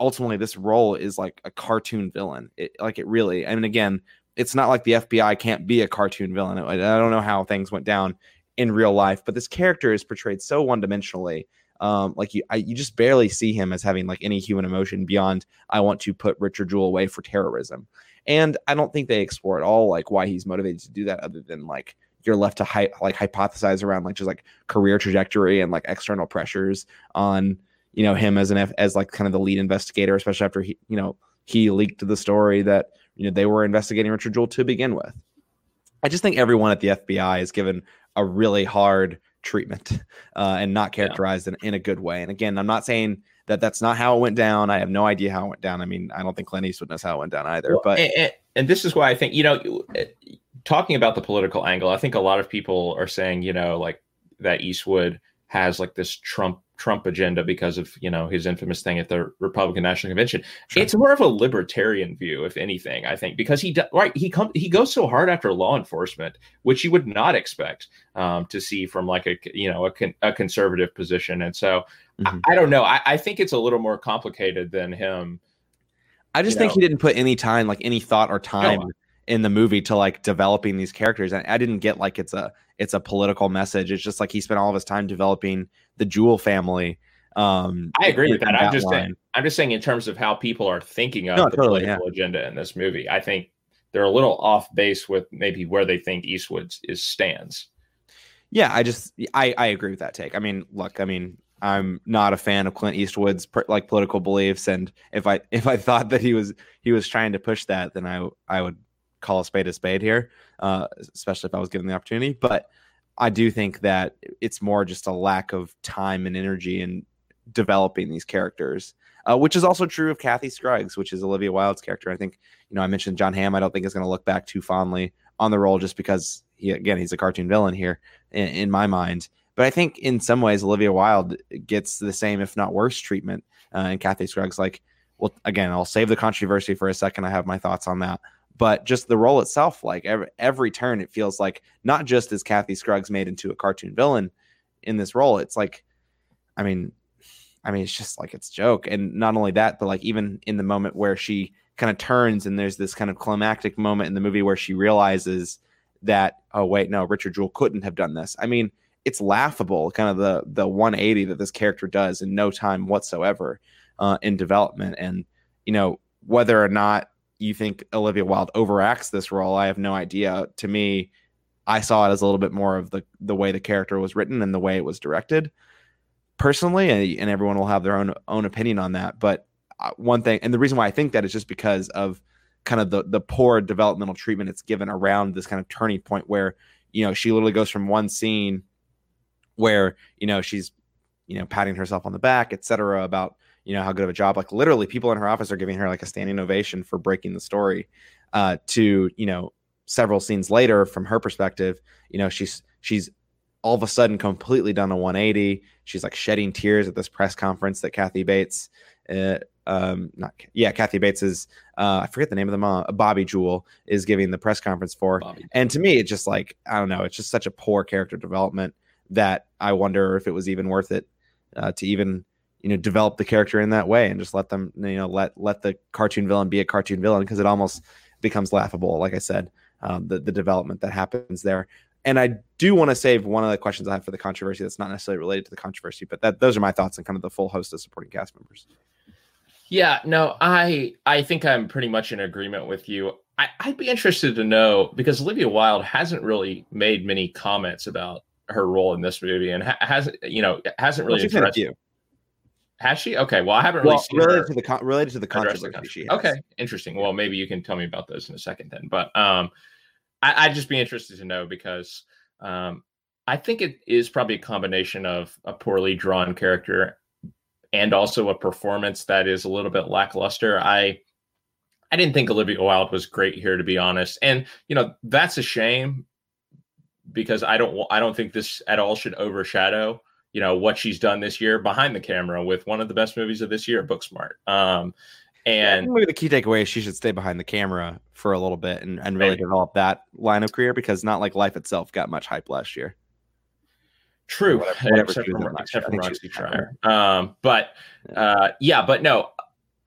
[SPEAKER 2] ultimately this role is like a cartoon villain. It, like it really, I mean, again, it's not like the FBI can't be a cartoon villain. I don't know how things went down in real life, but this character is portrayed so one dimensionally. Um, like you, I, you just barely see him as having like any human emotion beyond I want to put Richard Jewell away for terrorism. And I don't think they explore at all like why he's motivated to do that, other than like you're left to hy- like hypothesize around like just like career trajectory and like external pressures on you know him as an F- as like kind of the lead investigator, especially after he you know he leaked the story that you know they were investigating Richard Jewell to begin with. I just think everyone at the FBI is given a really hard treatment uh, and not characterized yeah. in, in a good way. And again, I'm not saying that that's not how it went down. I have no idea how it went down. I mean, I don't think Clint Eastwood knows how it went down either. Well, but
[SPEAKER 1] and, and, this is why I think you know, talking about the political angle, I think a lot of people are saying you know like that Eastwood has like this Trump Trump agenda because of you know his infamous thing at the Republican National Convention. Sure. It's more of a libertarian view, if anything, I think, because he right he come he goes so hard after law enforcement, which you would not expect um, to see from like a you know a, con- a conservative position, and so mm-hmm. I, I, don't know. I, I, think it's a little more complicated than him.
[SPEAKER 2] I just think know. he didn't put any time, like any thought or time. No. In the movie to like developing these characters, and I didn't get like it's a it's a political message. It's just like he spent all of his time developing the Jewell family. Um,
[SPEAKER 1] I agree with that. I'm just saying, I'm just saying in terms of how people are thinking of no, the totally, political yeah. agenda in this movie. I think they're a little off base with maybe where they think Eastwood is stands.
[SPEAKER 2] Yeah, I just I I agree with that take. I mean, look, I mean, I'm not a fan of Clint Eastwood's like political beliefs, and if I *laughs* if I thought that he was he was trying to push that, then I I would call a spade a spade here, uh, especially if I was given the opportunity. But I do think that it's more just a lack of time and energy in developing these characters, uh, which is also true of Kathy Scruggs, which is Olivia Wilde's character. I think, you know, I mentioned Jon Hamm. I don't think is going to look back too fondly on the role just because, he, again, he's a cartoon villain here in, in, my mind. But I think in some ways, Olivia Wilde gets the same, if not worse, treatment. Uh, and Kathy Scruggs, like, well, again, I'll save the controversy for a second. I have my thoughts on that but just the role itself, like every, every turn, it feels like not just is Kathy Scruggs made into a cartoon villain in this role, it's like, I mean, I mean, it's just like it's joke, and not only that, but like even in the moment where she kind of turns and there's this kind of climactic moment in the movie where she realizes that oh wait no Richard Jewell couldn't have done this. I mean, it's laughable, kind of the the 180 that this character does in no time whatsoever uh, in development, and you know whether or not you think Olivia Wilde overacts this role. I have no idea. To me, I saw it as a little bit more of the the way the character was written and the way it was directed. Personally, and, everyone will have their own own opinion on that. But uh, one thing, and the reason why I think that is just because of kind of the the poor developmental treatment it's given around this kind of turning point where you know she literally goes from one scene where you know she's you know patting herself on the back, etc. about you know how good of a job like literally people in her office are giving her like a standing ovation for breaking the story uh to you know several scenes later from her perspective you know she's she's all of a sudden completely done a 180 she's like shedding tears at this press conference that kathy bates uh, um not yeah kathy bates is uh i forget the name of the mom bobby jewell is giving the press conference for bobby. and to me it's just like i don't know it's just such a poor character development that I wonder if it was even worth it uh, to even you know develop the character in that way and just let them you know let let the cartoon villain be a cartoon villain because it almost becomes laughable. Like I said, um, the the development that happens there. And I do want to save one of the questions I have for the controversy that's not necessarily related to the controversy, but that those are my thoughts on kind of the full host of supporting cast members.
[SPEAKER 1] Yeah, no, I I think I'm pretty much in agreement with you. I, would be interested to know because Olivia Wilde hasn't really made many comments about her role in this movie and ha- hasn't you know hasn't really well, addressed you. Has she? Okay. Well, I haven't really well, seen
[SPEAKER 2] related to the con- related to the controversy.
[SPEAKER 1] The okay, interesting. Well, maybe you can tell me about those in a second then. But um, I, would just be interested to know because um, I think it is probably a combination of a poorly drawn character and also a performance that is a little bit lackluster. I I didn't think Olivia Wilde was great here, to be honest, and you know that's a shame because I don't I don't think this at all should overshadow you know what she's done this year behind the camera with one of the best movies of this year, Booksmart. Um, and
[SPEAKER 2] yeah, maybe the key takeaway is she should stay behind the camera for a little bit and, and really develop that line of career because not like life itself got much hype last year.
[SPEAKER 1] True, whatever, *laughs* whatever except, except Roxy Trier. Um, but uh, yeah, but no,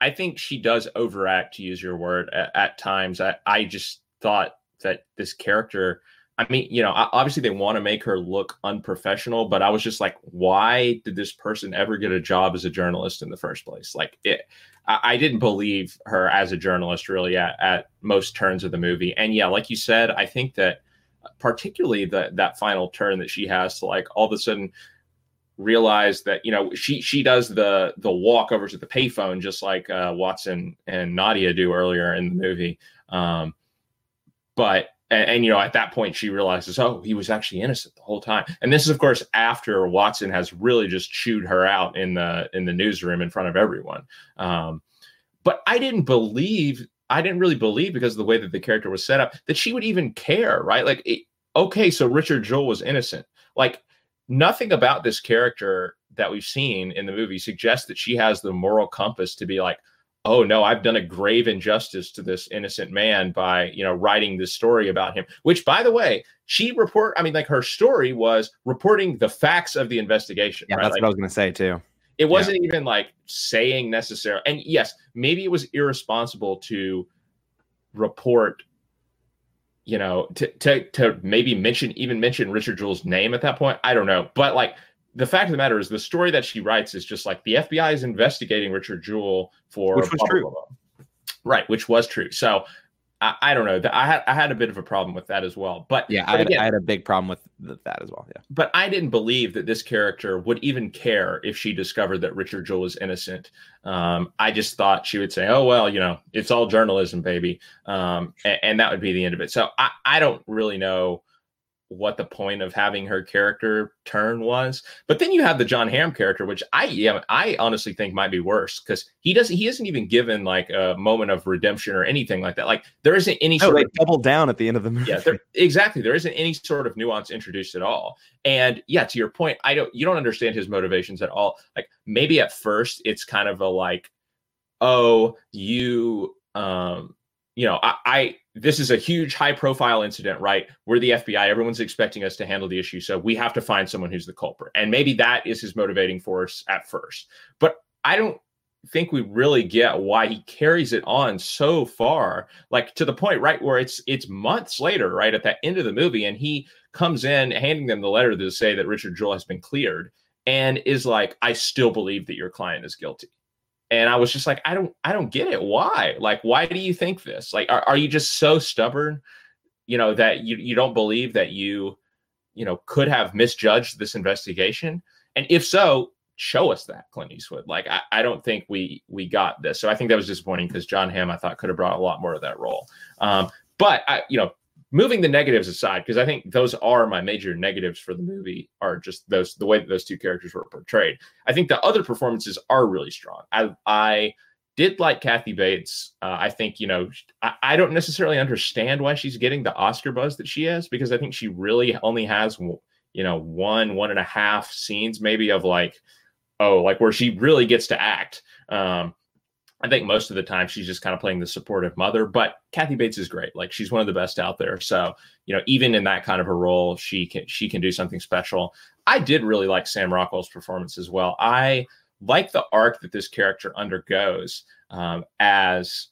[SPEAKER 1] I think she does overact, to use your word, at, at times. I, I just thought that this character I mean, you know, obviously they want to make her look unprofessional, but I was just like, why did this person ever get a job as a journalist in the first place? Like, it, I, didn't believe her as a journalist really at, at most turns of the movie. And yeah, like you said, I think that particularly that that final turn that she has to like all of a sudden realize that you know she she does the the walk over to the payphone just like uh, Watson and Nadya do earlier in the movie. Um, but and, and, you know, at that point, she realizes, oh, he was actually innocent the whole time. And this is, of course, after Watson has really just chewed her out in the in the newsroom in front of everyone. Um, but I didn't believe, I didn't really believe because of the way that the character was set up that she would even care, right? Like, it, okay, so Richard Jewell was innocent. Like, nothing about this character that we've seen in the movie suggests that she has the moral compass to be like, oh no i've done a grave injustice to this innocent man by you know writing this story about him which by the way she report i mean like her story was reporting the facts of the investigation
[SPEAKER 2] yeah right? that's
[SPEAKER 1] like,
[SPEAKER 2] what i was going to say too
[SPEAKER 1] it wasn't yeah. even like saying necessary and yes maybe it was irresponsible to report you know to, to to maybe mention even mention richard jewell's name at that point i don't know but like the fact of the matter is the story that she writes is just like the FBI is investigating Richard Jewell for
[SPEAKER 2] which was blah, true. Blah, blah,
[SPEAKER 1] right, which was true. So I, I, don't know. I had I had a bit of a problem with that as well. But
[SPEAKER 2] yeah,
[SPEAKER 1] but
[SPEAKER 2] I, had, again, I had a big problem with that as well. Yeah,
[SPEAKER 1] but I didn't believe that this character would even care if she discovered that Richard Jewell was innocent. Um, I just thought she would say, "Oh well, you know, it's all journalism, baby," um, and, and, that would be the end of it. So I, I don't really know what the point of having her character turn was. But then you have the Jon Hamm character, which I yeah, I honestly think might be worse because he doesn't he isn't even given like a moment of redemption or anything like that. Like there isn't any
[SPEAKER 2] oh,
[SPEAKER 1] sort
[SPEAKER 2] they
[SPEAKER 1] of
[SPEAKER 2] double down at the end of the movie.
[SPEAKER 1] Yeah, there, exactly. There isn't any sort of nuance introduced at all. And yeah, to your point, I don't you don't understand his motivations at all. Like maybe at first it's kind of a like, oh, you um you know, I, I this is a huge high profile incident, right? We're the FBI. Everyone's expecting us to handle the issue. So we have to find someone who's the culprit. And maybe that is his motivating force at first. But I don't think we really get why he carries it on so far, like to the point, right, where it's it's months later, right, at that end of the movie, and he comes in handing them the letter to say that Richard Jewell has been cleared and is like, I still believe that your client is guilty and i was just like i don't i don't get it. Why? Like why do you think this? Like are, are you just so stubborn you know that you, you don't believe that you you know could have misjudged this investigation? And if so show us that clint eastwood. Like i, I don't think we we got this. So i think that was disappointing because jon hamm i thought could have brought a lot more of that role. Um but i you know moving the negatives aside, because I think those are my major negatives for the movie, are just those the way that those two characters were portrayed. I think the other performances are really strong. I I did like Kathy Bates. Uh, I think you know I, I, don't necessarily understand why she's getting the Oscar buzz that she is because I think she really only has you know one one and a half scenes maybe of like oh like where she really gets to act. Um, I think most of the time she's just kind of playing the supportive mother, but Kathy Bates is great. Like she's one of the best out there. So, you know, even in that kind of a role, she can she can do something special. I did really like Sam Rockwell's performance as well. I like the arc that this character undergoes um, as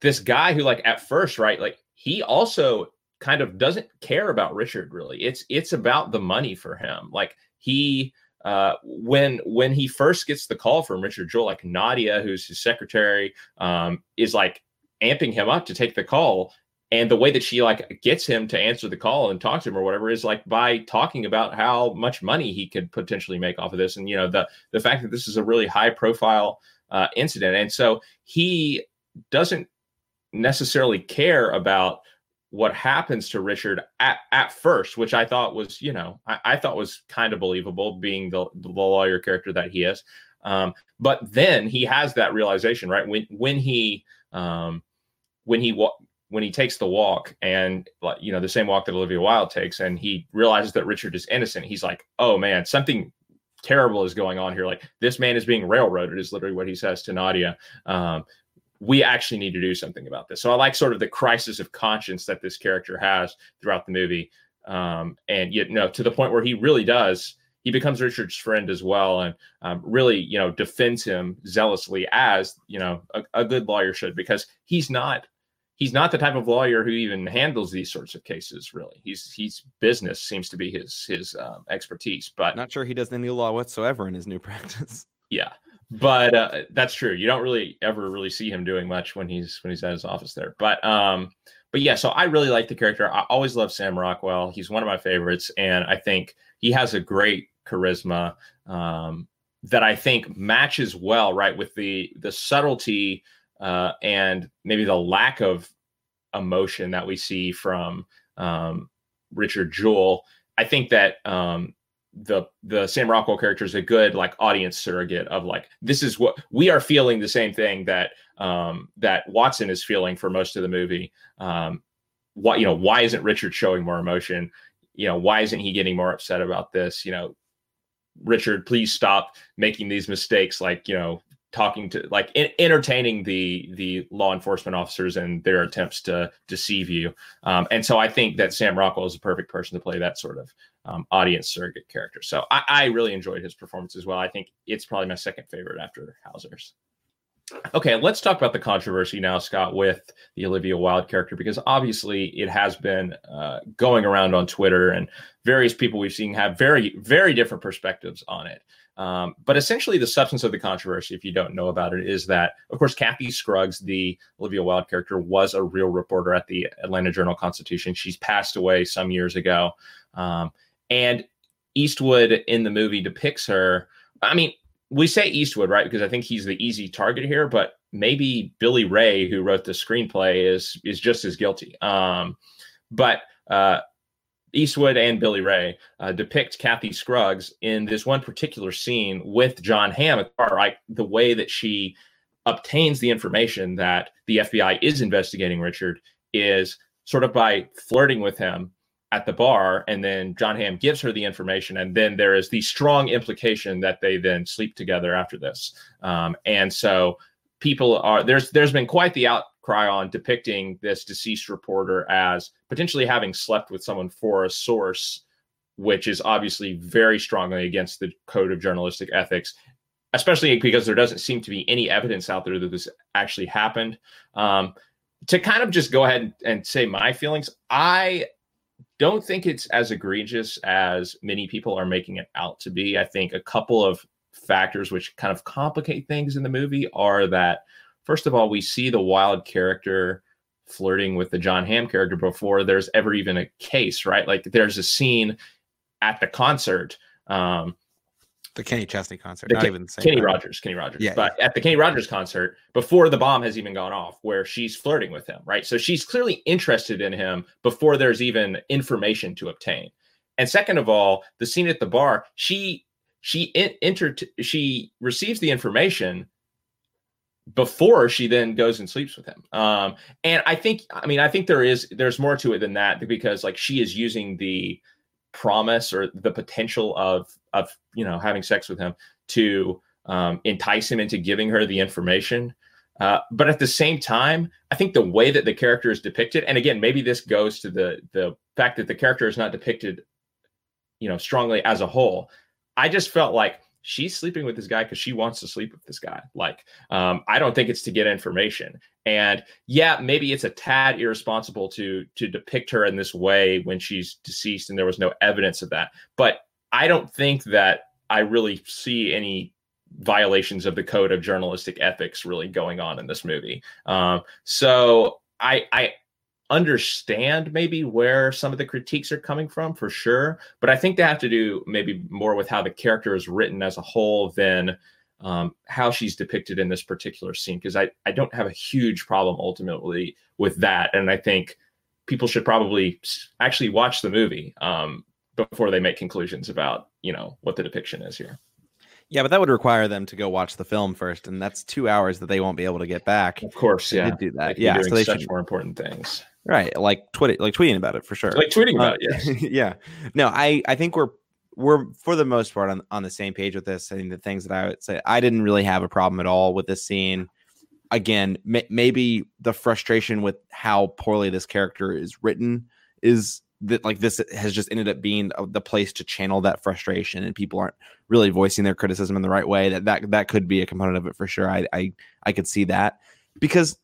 [SPEAKER 1] this guy who, like, at first, right, like he also kind of doesn't care about Richard really. It's it's about the money for him. Like he uh, when when he first gets the call from Richard Jewell, like Nadya, who's his secretary, um, is like amping him up to take the call. And the way that she like gets him to answer the call and talk to him or whatever is like by talking about how much money he could potentially make off of this, and you know the the fact that this is a really high profile uh, incident, and so he doesn't necessarily care about what happens to Richard at, at first, which I thought was, you know, I, I thought was kind of believable being the, the lawyer character that he is. Um, but then he has that realization, right? When when he um, when he when he takes the walk and like you know the same walk that Olivia Wilde takes, and he realizes that Richard is innocent, he's like, oh man, something terrible is going on here. Like this man is being railroaded, is literally what he says to Nadya. Um, we actually need to do something about this. So I like sort of the crisis of conscience that this character has throughout the movie. Um, and you know, to the point where he really does, he becomes Richard's friend as well, and um, really, you know, defends him zealously as you know a, a, good lawyer should, because he's not he's not the type of lawyer who even handles these sorts of cases. Really, he's he's business seems to be his his um, expertise, but
[SPEAKER 2] not sure he does any law whatsoever in his new *laughs* practice.
[SPEAKER 1] Yeah, but uh, that's true. You don't really ever really see him doing much when he's when he's at his office there. But um, but yeah, so I really like the character. I always love Sam Rockwell. He's one of my favorites, and I think he has a great charisma um, that I think matches well, right, with the the subtlety uh, and maybe the lack of emotion that we see from um, Richard Jewell. I think that um, the the Sam Rockwell character is a good like audience surrogate of like this is what we are feeling the same thing that um that Watson is feeling for most of the movie. Um why you know why isn't Richard showing more emotion? You know why isn't he getting more upset about this? You know Richard, please stop making these mistakes like you know talking to like in, entertaining the the law enforcement officers and their attempts to deceive you um, and so i think that sam rockwell is a perfect person to play that sort of um, audience surrogate character so I, I, really enjoyed his performance as well i think it's probably my second favorite after hauser's okay let's talk about the controversy now scott with the olivia wilde character because obviously it has been uh, going around on twitter and various people we've seen have very very different perspectives on it um, but essentially, the substance of the controversy, if you don't know about it, is that, of course, Kathy Scruggs, the Olivia Wilde character, was a real reporter at the Atlanta Journal Constitution. She's passed away some years ago. Um, and Eastwood in the movie depicts her. I mean, we say Eastwood, right? Because I think he's the easy target here, but maybe Billy Ray, who wrote the screenplay, is is just as guilty. Um, but uh, Eastwood and Billy Ray uh, depict Kathy Scruggs in this one particular scene with Jon Hamm, right? The way that she obtains the information that the FBI is investigating Richard is sort of by flirting with him at the bar, and then Jon Hamm gives her the information, and then there is the strong implication that they then sleep together after this. Um, and so people are there's there's been quite the outcry on depicting this deceased reporter as potentially having slept with someone for a source, which is obviously very strongly against the code of journalistic ethics, especially because there doesn't seem to be any evidence out there that this actually happened. Um, to kind of just go ahead and say my feelings, I don't think it's as egregious as many people are making it out to be. I think a couple of factors which kind of complicate things in the movie are that first of all, we see the Wilde character flirting with the Jon Hamm character before there's ever even a case, right? Like there's a scene at the concert. Um,
[SPEAKER 2] the Kenny Chesney concert, not Ken- even
[SPEAKER 1] Kenny time. Rogers, Kenny Rogers. Yeah, but yeah. at the Kenny Rogers concert, before the bomb has even gone off, where she's flirting with him, right? So she's clearly interested in him before there's even information to obtain. And second of all, the scene at the bar, she she entered she receives the information before she then goes and sleeps with him. Um, and I think, I mean, I think there is there's more to it than that because like she is using the promise or the potential of of you know having sex with him to um, entice him into giving her the information. Uh, but at the same time, I think the way that the character is depicted, and again, maybe this goes to the the fact that the character is not depicted you know, strongly as a whole. I just felt like she's sleeping with this guy because she wants to sleep with this guy. Like, um, I don't think it's to get information. And yeah, maybe it's a tad irresponsible to to depict her in this way when she's deceased and there was no evidence of that. But I don't think that I really see any violations of the code of journalistic ethics really going on in this movie. Um, so I I understand maybe where some of the critiques are coming from for sure, but I think they have to do maybe more with how the character is written as a whole than um, how she's depicted in this particular scene. Because I I don't have a huge problem ultimately with that, and I think people should probably actually watch the movie um, before they make conclusions about you know what the depiction is here.
[SPEAKER 2] Yeah, but that would require them to go watch the film first, and that's two hours that they won't be able to get back.
[SPEAKER 1] Of course, yeah,
[SPEAKER 2] do that. yeah,
[SPEAKER 1] so they such should more important things.
[SPEAKER 2] Right, like tweet, like tweeting about it for sure.
[SPEAKER 1] Like tweeting about uh, it. Yes. *laughs*
[SPEAKER 2] yeah. No, I I think we're we're for the most part on on the same page with this. I think the things that I would say, I didn't really have a problem at all with this scene. Again, may, maybe the frustration with how poorly this character is written is that like this has just ended up being the place to channel that frustration and people aren't really voicing their criticism in the right way that that that could be a component of it for sure i i, I could see that because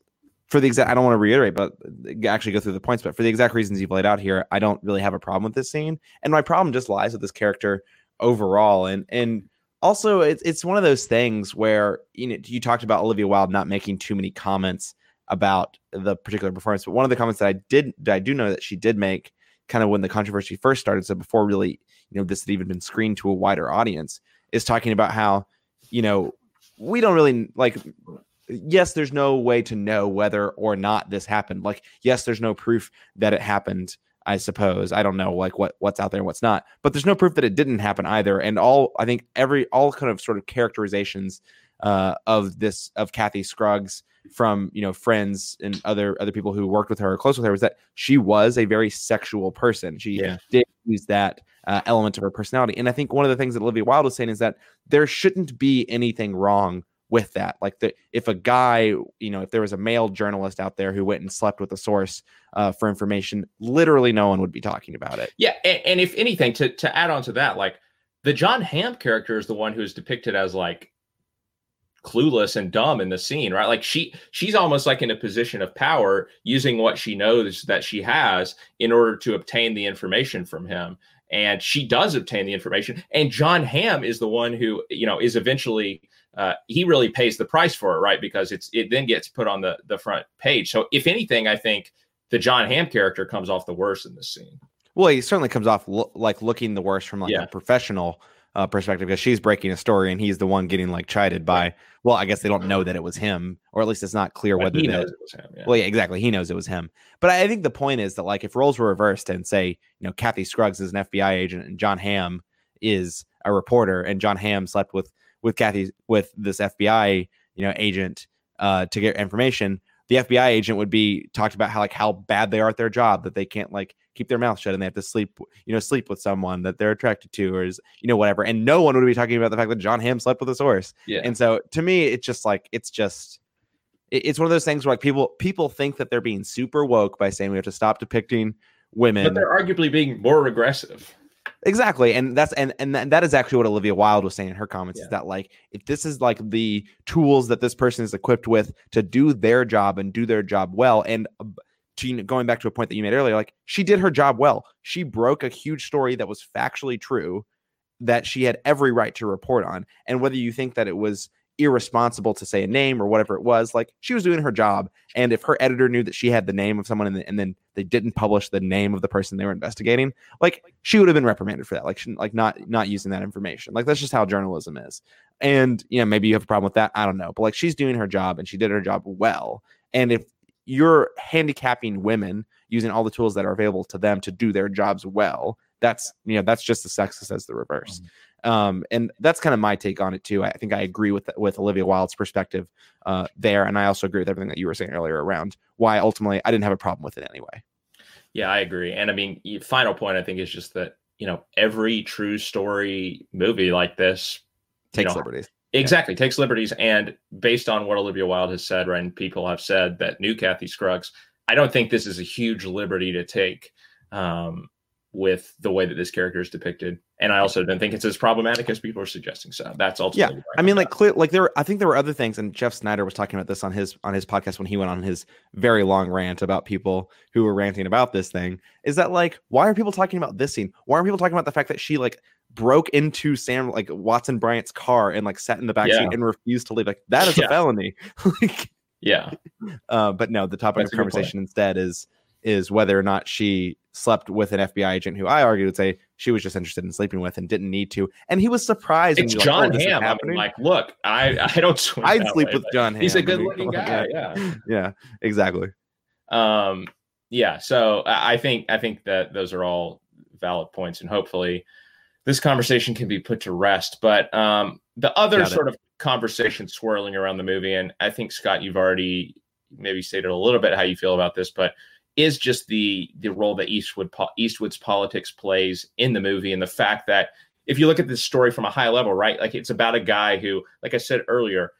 [SPEAKER 2] for the exact i don't want to reiterate but uh, actually go through the points but for the exact reasons you've laid out here i don't really have a problem with this scene and my problem just lies with this character overall and and also it's, it's one of those things where you know you talked about olivia wilde not making too many comments about the particular performance but one of the comments that i did i do know that she did make kind of when the controversy first started, so before really, you know, this had even been screened to a wider audience, is talking about how, you know, we don't really like yes, there's no way to know whether or not this happened. Like, yes, there's no proof that it happened. I suppose I don't know like what what's out there and what's not, but there's no proof that it didn't happen either. And all I think every all kind of sort of characterizations uh, of this of Kathy Scruggs from you know friends and other other people who worked with her or close with her was that she was a very sexual person. She yeah. did use that uh, element of her personality, and I think one of the things that Olivia Wilde was saying is that there shouldn't be anything wrong with that. Like the, if a guy, you know, if there was a male journalist out there who went and slept with a source uh, for information, literally no one would be talking about it.
[SPEAKER 1] Yeah, and, and if anything, to to add on to that, like the Jon Hamm character is the one who is depicted as like clueless and dumb in the scene right like she she's almost like in a position of power using what she knows that she has in order to obtain the information from him and she does obtain the information and Jon hamm is the one who you know is eventually uh, he really pays the price for it right because it's it then gets put on the the front page so if anything i think the Jon hamm character comes off the worst in this scene
[SPEAKER 2] well he certainly comes off lo- like looking the worst from like yeah. a professional uh, perspective because she's breaking a story and he's the one getting like chided by. Right. Well, I guess they don't know that it was him, or at least it's not clear right. whether
[SPEAKER 1] he knows it was him.
[SPEAKER 2] Yeah. Well, yeah, exactly. He knows it was him. But I think the point is that like if roles were reversed and say you know Kathy Scruggs is an FBI agent and Jon Hamm is a reporter, and Jon Hamm slept with with Kathy with this FBI you know agent uh, to get information, the FBI agent would be talked about how like how bad they are at their job that they can't like keep their mouth shut and they have to sleep, you know, sleep with someone that they're attracted to or is, you know, whatever. And no one would be talking about the fact that Jon Hamm slept with a source.
[SPEAKER 1] Yeah.
[SPEAKER 2] And so to me, it's just like it's just it's one of those things where like people people think that they're being super woke by saying we have to stop depicting women.
[SPEAKER 1] But they're arguably being more regressive.
[SPEAKER 2] Exactly, and that's and and that is actually what Olivia Wilde was saying in her comments yeah. is that like if this is like the tools that this person is equipped with to do their job and do their job well, and uh, to going back to a point that you made earlier, like she did her job well. She broke a huge story that was factually true that she had every right to report on. And whether you think that it was irresponsible to say a name or whatever it was, like she was doing her job. And if her editor knew that she had the name of someone and, and then they didn't publish the name of the person they were investigating, like she would have been reprimanded for that. Like, she, like not not using that information. Like that's just how journalism is. And you know, maybe you have a problem with that. I don't know. But like she's doing her job and she did her job well. And if you're handicapping women using all the tools that are available to them to do their jobs well that's you know that's just as sexist as the reverse mm-hmm. Um, and that's kind of my take on it too. I think i agree with with olivia wilde's perspective uh, there and i also agree with everything that you were saying earlier around why ultimately i didn't have a problem with it anyway.
[SPEAKER 1] Yeah i agree and i mean final point i think is just that you know every true story movie like this
[SPEAKER 2] takes
[SPEAKER 1] you know,
[SPEAKER 2] liberties.
[SPEAKER 1] Exactly, takes liberties, and based on what Olivia Wilde has said, right, and people have said that new Kathy Scruggs, I don't think this is a huge liberty to take um, with the way that this character is depicted. And I also don't think it's as problematic as people are suggesting. So that's also
[SPEAKER 2] yeah. I mean, like clear, like there. I think there were other things, and Jeff Sneider was talking about this on his on his podcast when he went on his very long rant about people who were ranting about this thing. Is that like why are people talking about this scene? Why are people talking about the fact that she like broke into Sam like Watson Bryant's car and like sat in the back yeah. seat and refused to leave? Like that is yeah. a felony. *laughs* like,
[SPEAKER 1] yeah.
[SPEAKER 2] Uh, but no, the topic that's of conversation instead is is whether or not she slept with an FBI agent who I argued would say she was just interested in sleeping with and didn't need to. And he was surprised.
[SPEAKER 1] It's Jon like, oh, Hamm. I mean, like, look, I I don't. *laughs*
[SPEAKER 2] I'd sleep
[SPEAKER 1] way,
[SPEAKER 2] with Jon Hamm.
[SPEAKER 1] He's a good looking guy. Yeah. *laughs*
[SPEAKER 2] Yeah. Exactly.
[SPEAKER 1] Um. Yeah. So I think I think that those are all valid points, and hopefully this conversation can be put to rest. But um, the other Got sort it. of conversation swirling around the movie, and I think Scott, you've already maybe stated a little bit how you feel about this, but is just the the role that Eastwood Eastwood's politics plays in the movie and the fact that if you look at this story from a high level, right, like it's about a guy who, like I said earlier,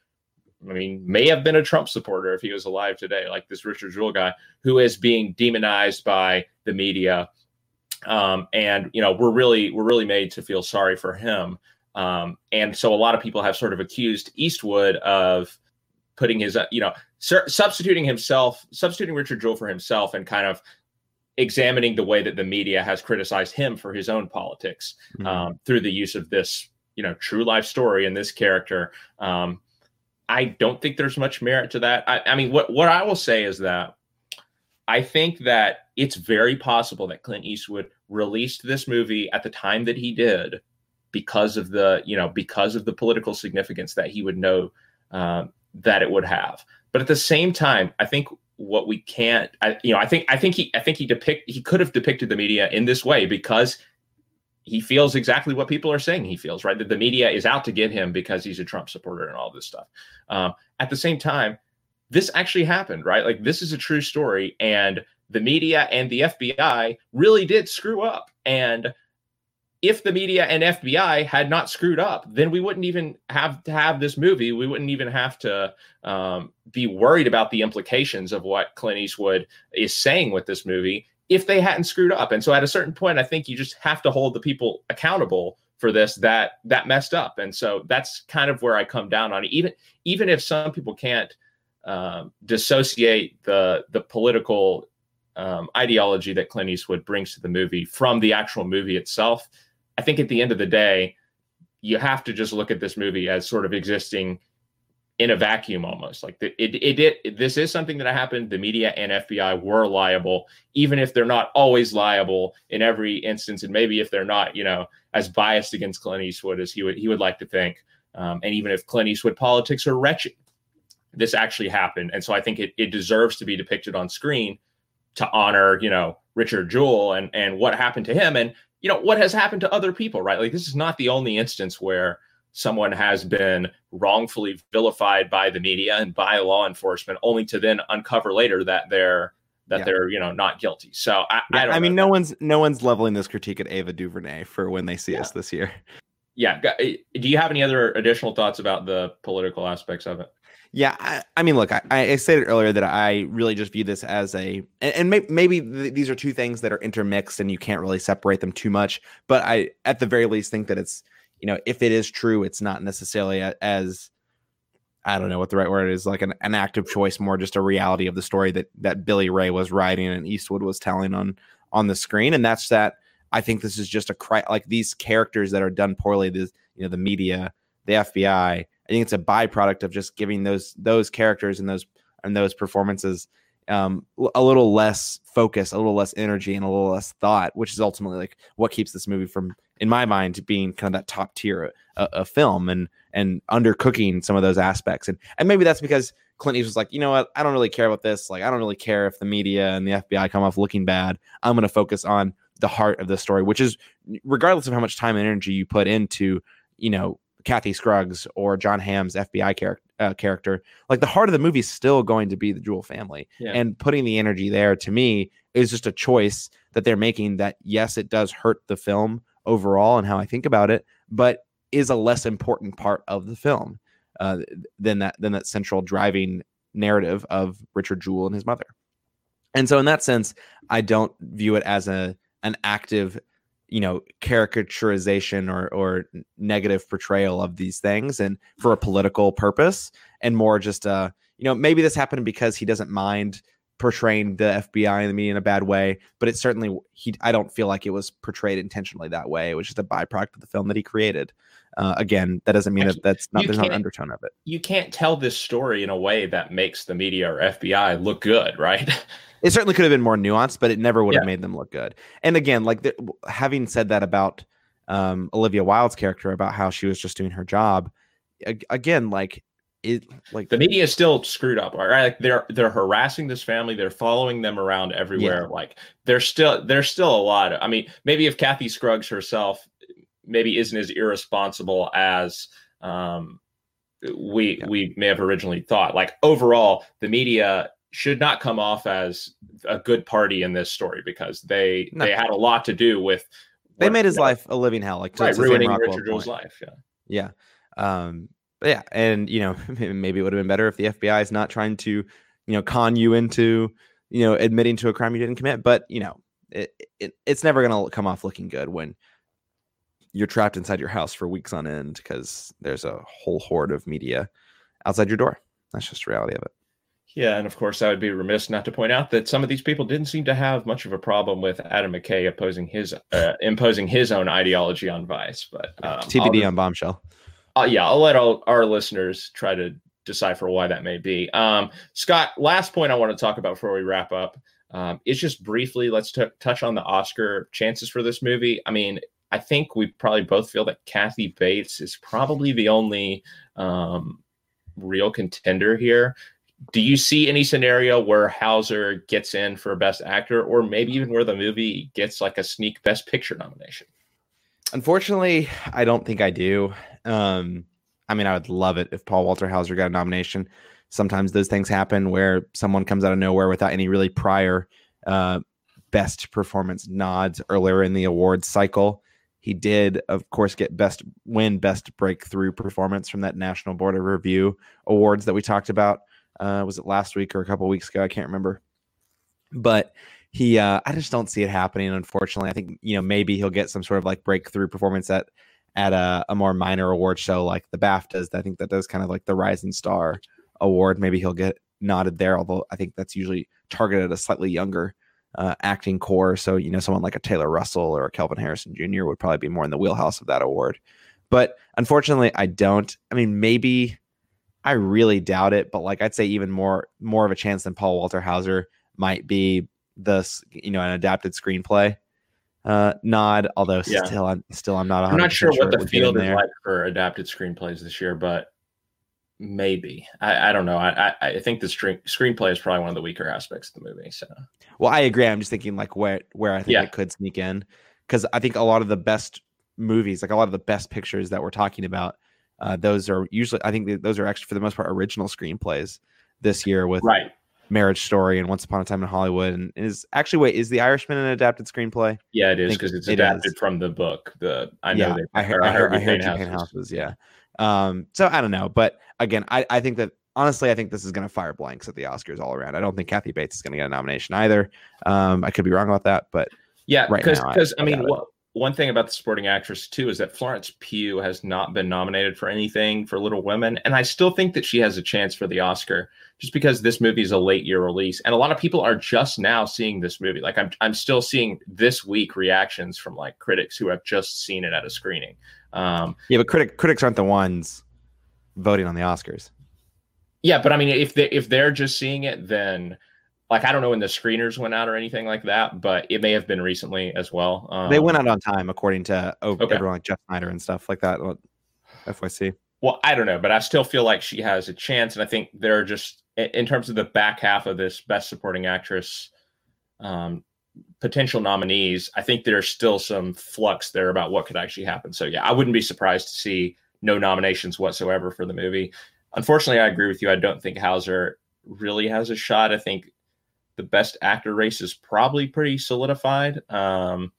[SPEAKER 1] I mean, may have been a Trump supporter if he was alive today, like this Richard Jewell guy who is being demonized by the media. Um, and you know, we're really we're really made to feel sorry for him. Um, and so a lot of people have sort of accused Eastwood of putting his, uh, you know, substituting himself, substituting Richard Jewell for himself, and kind of examining the way that the media has criticized him for his own politics mm-hmm. um, through the use of this, you know, true life story and this character. Um, I don't think there's much merit to that. I, I mean, what what I will say is that I think that it's very possible that Clint Eastwood released this movie at the time that he did because of the you know because of the political significance that he would know um, that it would have. But at the same time, I think what we can't, I, you know, I think I think he I think he depict he could have depicted the media in this way because he feels exactly what people are saying he feels right that the media is out to get him because he's a Trump supporter and all this stuff. Um, at the same time, this actually happened, right? Like this is a true story, and the media and the FBI really did screw up, and if the media and FBI had not screwed up, then we wouldn't even have to have this movie. We wouldn't even have to um, be worried about the implications of what Clint Eastwood is saying with this movie if they hadn't screwed up. And so at a certain point, I think you just have to hold the people accountable for this that that messed up. And so that's kind of where I come down on it. Even even if some people can't um, dissociate the the political um, ideology that Clint Eastwood brings to the movie from the actual movie itself I think at the end of the day, you have to just look at this movie as sort of existing in a vacuum almost. Like it, it, it, it, this is something that happened. The media and fbi were liable even if they're not always liable in every instance. And maybe if they're not you know as biased against clint eastwood as he would he would like to think. Um, and even if clint eastwood politics are wretched this actually happened. And so i think it, it deserves to be depicted on screen to honor you know richard jewell and and what happened to him. And you know what has happened to other people right like this is not the only instance where someone has been wrongfully vilified by the media and by law enforcement only to then uncover later that they're that yeah. they're you know not guilty so i
[SPEAKER 2] yeah,
[SPEAKER 1] I,
[SPEAKER 2] I mean no one's no one's leveling this critique at ava duvernay for when they see yeah. us this year
[SPEAKER 1] yeah eh, do you have any other additional thoughts about the political aspects of it
[SPEAKER 2] yeah, I, I, mean, look, I, I, stated earlier that I really just view this as a, and, and may, maybe th- these are two things that are intermixed and you can't really separate them too much. But I, at the very least, think that it's, you know, if it is true, it's not necessarily a, as, I don't know what the right word is, like an, an active choice, more just a reality of the story that that Billy Ray was writing and Eastwood was telling on on the screen, and that's that. I think this is just a cry, like these characters that are done poorly. The you know the media, the FBI I think it's a byproduct of just giving those those characters and those and those performances um, a little less focus, a little less energy, and a little less thought, which is ultimately like what keeps this movie from, in my mind, being kind of that top tier uh, of film and and undercooking some of those aspects. And and maybe that's because Clint Eastwood's like, you know what, I don't really care about this. Like, I don't really care if the media and the FBI come off looking bad. I'm going to focus on the heart of the story, which is regardless of how much time and energy you put into, you know, Kathy Scruggs or Jon Hamm's FBI char- uh, character, like the heart of the movie is still going to be the Jewell family. Yeah. And putting the energy there to me is just a choice that they're making that, yes, it does hurt the film overall and how I think about it, but is a less important part of the film uh, than that than that central driving narrative of Richard Jewell and his mother. And so in that sense, I don't view it as a an active you know caricaturization or or negative portrayal of these things and for a political purpose and more just uh you know maybe this happened because he doesn't mind portraying the FBI and the media in a bad way, but it certainly he I don't feel like it was portrayed intentionally that way. It was just a byproduct of the film that he created. Uh, again, that doesn't mean that that's not there's not an undertone of it.
[SPEAKER 1] You can't tell this story in a way that makes the media or FBI look good, right?
[SPEAKER 2] it certainly could have been more nuanced, but it never would yeah. have made them look good. And again, like the, having said that about um, Olivia Wilde's character about how she was just doing her job, again, like it like
[SPEAKER 1] the media is still screwed up all right like they're they're harassing this family they're following them around everywhere yeah. like there's still there's still a lot of, i mean maybe if kathy scruggs herself maybe isn't as irresponsible as um we yeah. we may have originally thought like overall the media should not come off as a good party in this story because they no. they had a lot to do with
[SPEAKER 2] they made his life a living hell like
[SPEAKER 1] right, ruining richard Jewell's life yeah
[SPEAKER 2] yeah um yeah, and you know, *laughs* maybe it would have been better if the FBI is not trying to, you know, con you into, you know, admitting to a crime you didn't commit. But you know, it, it it's never going to come off looking good when you're trapped inside your house for weeks on end because there's a whole horde of media outside your door. That's just the reality of it.
[SPEAKER 1] Yeah, and of course, I would be remiss not to point out that some of these people didn't seem to have much of a problem with Adam McKay opposing his uh, imposing his own ideology on Vice. But
[SPEAKER 2] um, TBD on Bombshell
[SPEAKER 1] uh, yeah, I'll let all our listeners try to decipher why that may be. Um, Scott, last point I want to talk about before we wrap up um, is just briefly let's t- touch on the Oscar chances for this movie. I mean, I think we probably both feel that Kathy Bates is probably the only um, real contender here. Do you see any scenario where Hauser gets in for Best Actor, or maybe even where the movie gets like a sneak Best Picture nomination?
[SPEAKER 2] Unfortunately, I don't think I do. Um, I mean, I would love it if Paul Walter Hauser got a nomination. Sometimes those things happen where someone comes out of nowhere without any really prior uh, best performance nods earlier in the awards cycle. He did, of course, get best win best breakthrough performance from that National Board of Review awards that we talked about. Uh, was it last week or a couple weeks ago? I can't remember. But he, uh, I just don't see it happening. Unfortunately, I think you know maybe he'll get some sort of like breakthrough performance at at a, a more minor award show like the BAFTAs. I think that does kind of like the Rising Star Award. Maybe he'll get nodded there, although I think that's usually targeted at a slightly younger uh, acting core. So, you know, someone like a Taylor Russell or a Kelvin Harrison Jr. would probably be more in the wheelhouse of that award. But unfortunately, I don't. I mean, maybe I really doubt it, but like I'd say even more more of a chance than Paul Walter Hauser might be this, you know, an adapted screenplay uh, nod. Although yeah. still, I'm still I'm not.
[SPEAKER 1] I'm not sure, sure what the field is like for adapted screenplays this year, but maybe I, I don't know. I, I, I think the screen screenplay is probably one of the weaker aspects of the movie. So,
[SPEAKER 2] well, I agree. I'm just thinking like where where I think yeah. it could sneak in because I think a lot of the best movies, like a lot of the best pictures that we're talking about, uh, those are usually I think those are actually for the most part original screenplays this year with
[SPEAKER 1] right
[SPEAKER 2] Marriage Story and Once Upon a Time in Hollywood. And is actually wait, is The Irishman an adapted screenplay?
[SPEAKER 1] Yeah, it is because it's adapted it from the book. The I know yeah,
[SPEAKER 2] they, I heard I heard, I heard, I heard houses. Yeah. Um. So I don't know, but again, I I think that honestly, I think this is going to fire blanks at the Oscars all around. I don't think Kathy Bates is going to get a nomination either. Um. I could be wrong about that, but
[SPEAKER 1] yeah, right because because I, I, mean, one thing about the supporting actress too is that Florence Pugh has not been nominated for anything for Little Women, and I still think that she has a chance for the Oscar just because this movie is a late year release and a lot of people are just now seeing this movie like i'm, I'm still seeing this week reactions from like critics who have just seen it at a screening um,
[SPEAKER 2] yeah but critic, critics aren't the ones voting on the oscars
[SPEAKER 1] yeah but i mean if they if they're just seeing it then like i don't know when the screeners went out or anything like that but it may have been recently as well
[SPEAKER 2] um, they went out on time according to oh, okay. everyone like jeff sneider and stuff like that fyc
[SPEAKER 1] well, I don't know, but I still feel like she has a chance. And I think there are just, in terms of the back half of this Best Supporting Actress um, potential nominees, I think there's still some flux there about what could actually happen. So, yeah, I wouldn't be surprised to see no nominations whatsoever for the movie. Unfortunately, I agree with you. I don't think Hauser really has a shot. I think the best actor race is probably pretty solidified. Um,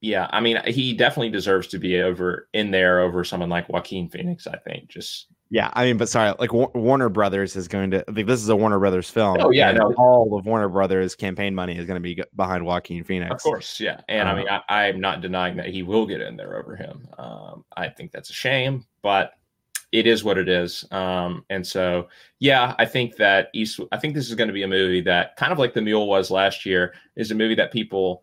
[SPEAKER 1] yeah, I mean, he definitely deserves to be over in there over someone like Joaquin Phoenix. I think just
[SPEAKER 2] Yeah, I mean, but sorry, like Warner Brothers is going to. I think this is a Warner Brothers film.
[SPEAKER 1] Oh yeah, no.
[SPEAKER 2] all of Warner Brothers campaign money is going to be behind Joaquin Phoenix.
[SPEAKER 1] Of course, yeah, and um, I mean. I, am not denying that he will get in there over him. Um, I think that's a shame, but it is what it is. Um, and so, yeah, I think that East. I think this is going to be a movie that kind of like the Mule was last year is a movie that people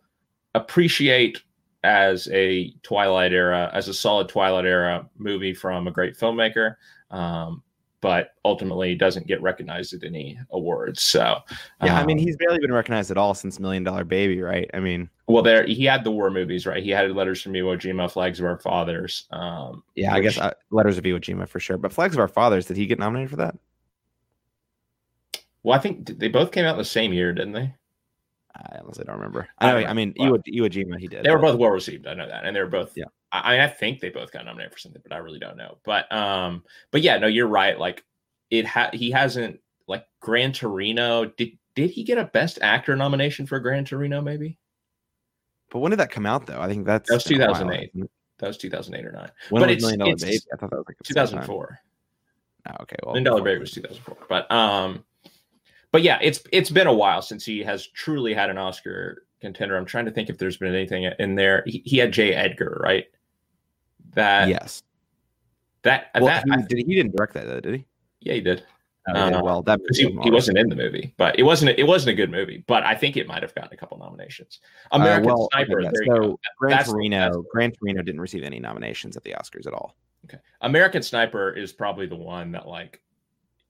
[SPEAKER 1] appreciate as a Twilight era, as a solid Twilight era movie from a great filmmaker um, but ultimately doesn't get recognized at any awards. So
[SPEAKER 2] yeah, um, I mean, um, he's barely been recognized at all since Million Dollar Baby, right? I mean,
[SPEAKER 1] well, there he had the war movies, right? He had Letters from Iwo Jima, Flags of Our Fathers. Um,
[SPEAKER 2] yeah, which, I guess uh, Letters of Iwo Jima for sure, but Flags of Our Fathers, did he get nominated for that?
[SPEAKER 1] Well, I think they both came out the same year, didn't they?
[SPEAKER 2] I honestly don't remember. I know. I, I mean, well, Iwo, Iwo Jima, he did.
[SPEAKER 1] They were both well received. I know that, and they were both yeah. I, I think they both got nominated for something, but I really don't know. But um, but yeah, no, you're right. Like it ha- he hasn't like Gran Torino. Did did he get a Best Actor nomination for Gran Torino? Maybe.
[SPEAKER 2] But when did that come out though? I think that's
[SPEAKER 1] that was 2008. That was 2008 or nine.
[SPEAKER 2] When
[SPEAKER 1] but
[SPEAKER 2] Million Dollar Baby? I thought that was like
[SPEAKER 1] 2004.
[SPEAKER 2] Oh, okay. Well,
[SPEAKER 1] Million Dollar Baby was 2004. But um, but yeah, it's it's been a while since he has truly had an Oscar contender. I'm trying to think if there's been anything in there. He, he had J. Edgar, right? That
[SPEAKER 2] yes.
[SPEAKER 1] That
[SPEAKER 2] well,
[SPEAKER 1] that
[SPEAKER 2] he, did he didn't direct that though, did he?
[SPEAKER 1] Yeah, he did.
[SPEAKER 2] Uh, well, that
[SPEAKER 1] he, he wasn't in the movie, but it wasn't it wasn't a good movie. But I think it might have gotten a couple nominations. American uh, well, Sniper. Okay, so
[SPEAKER 2] Gran Torino, Gran Torino didn't receive any nominations at the Oscars at all.
[SPEAKER 1] Okay, American Sniper is probably the one that like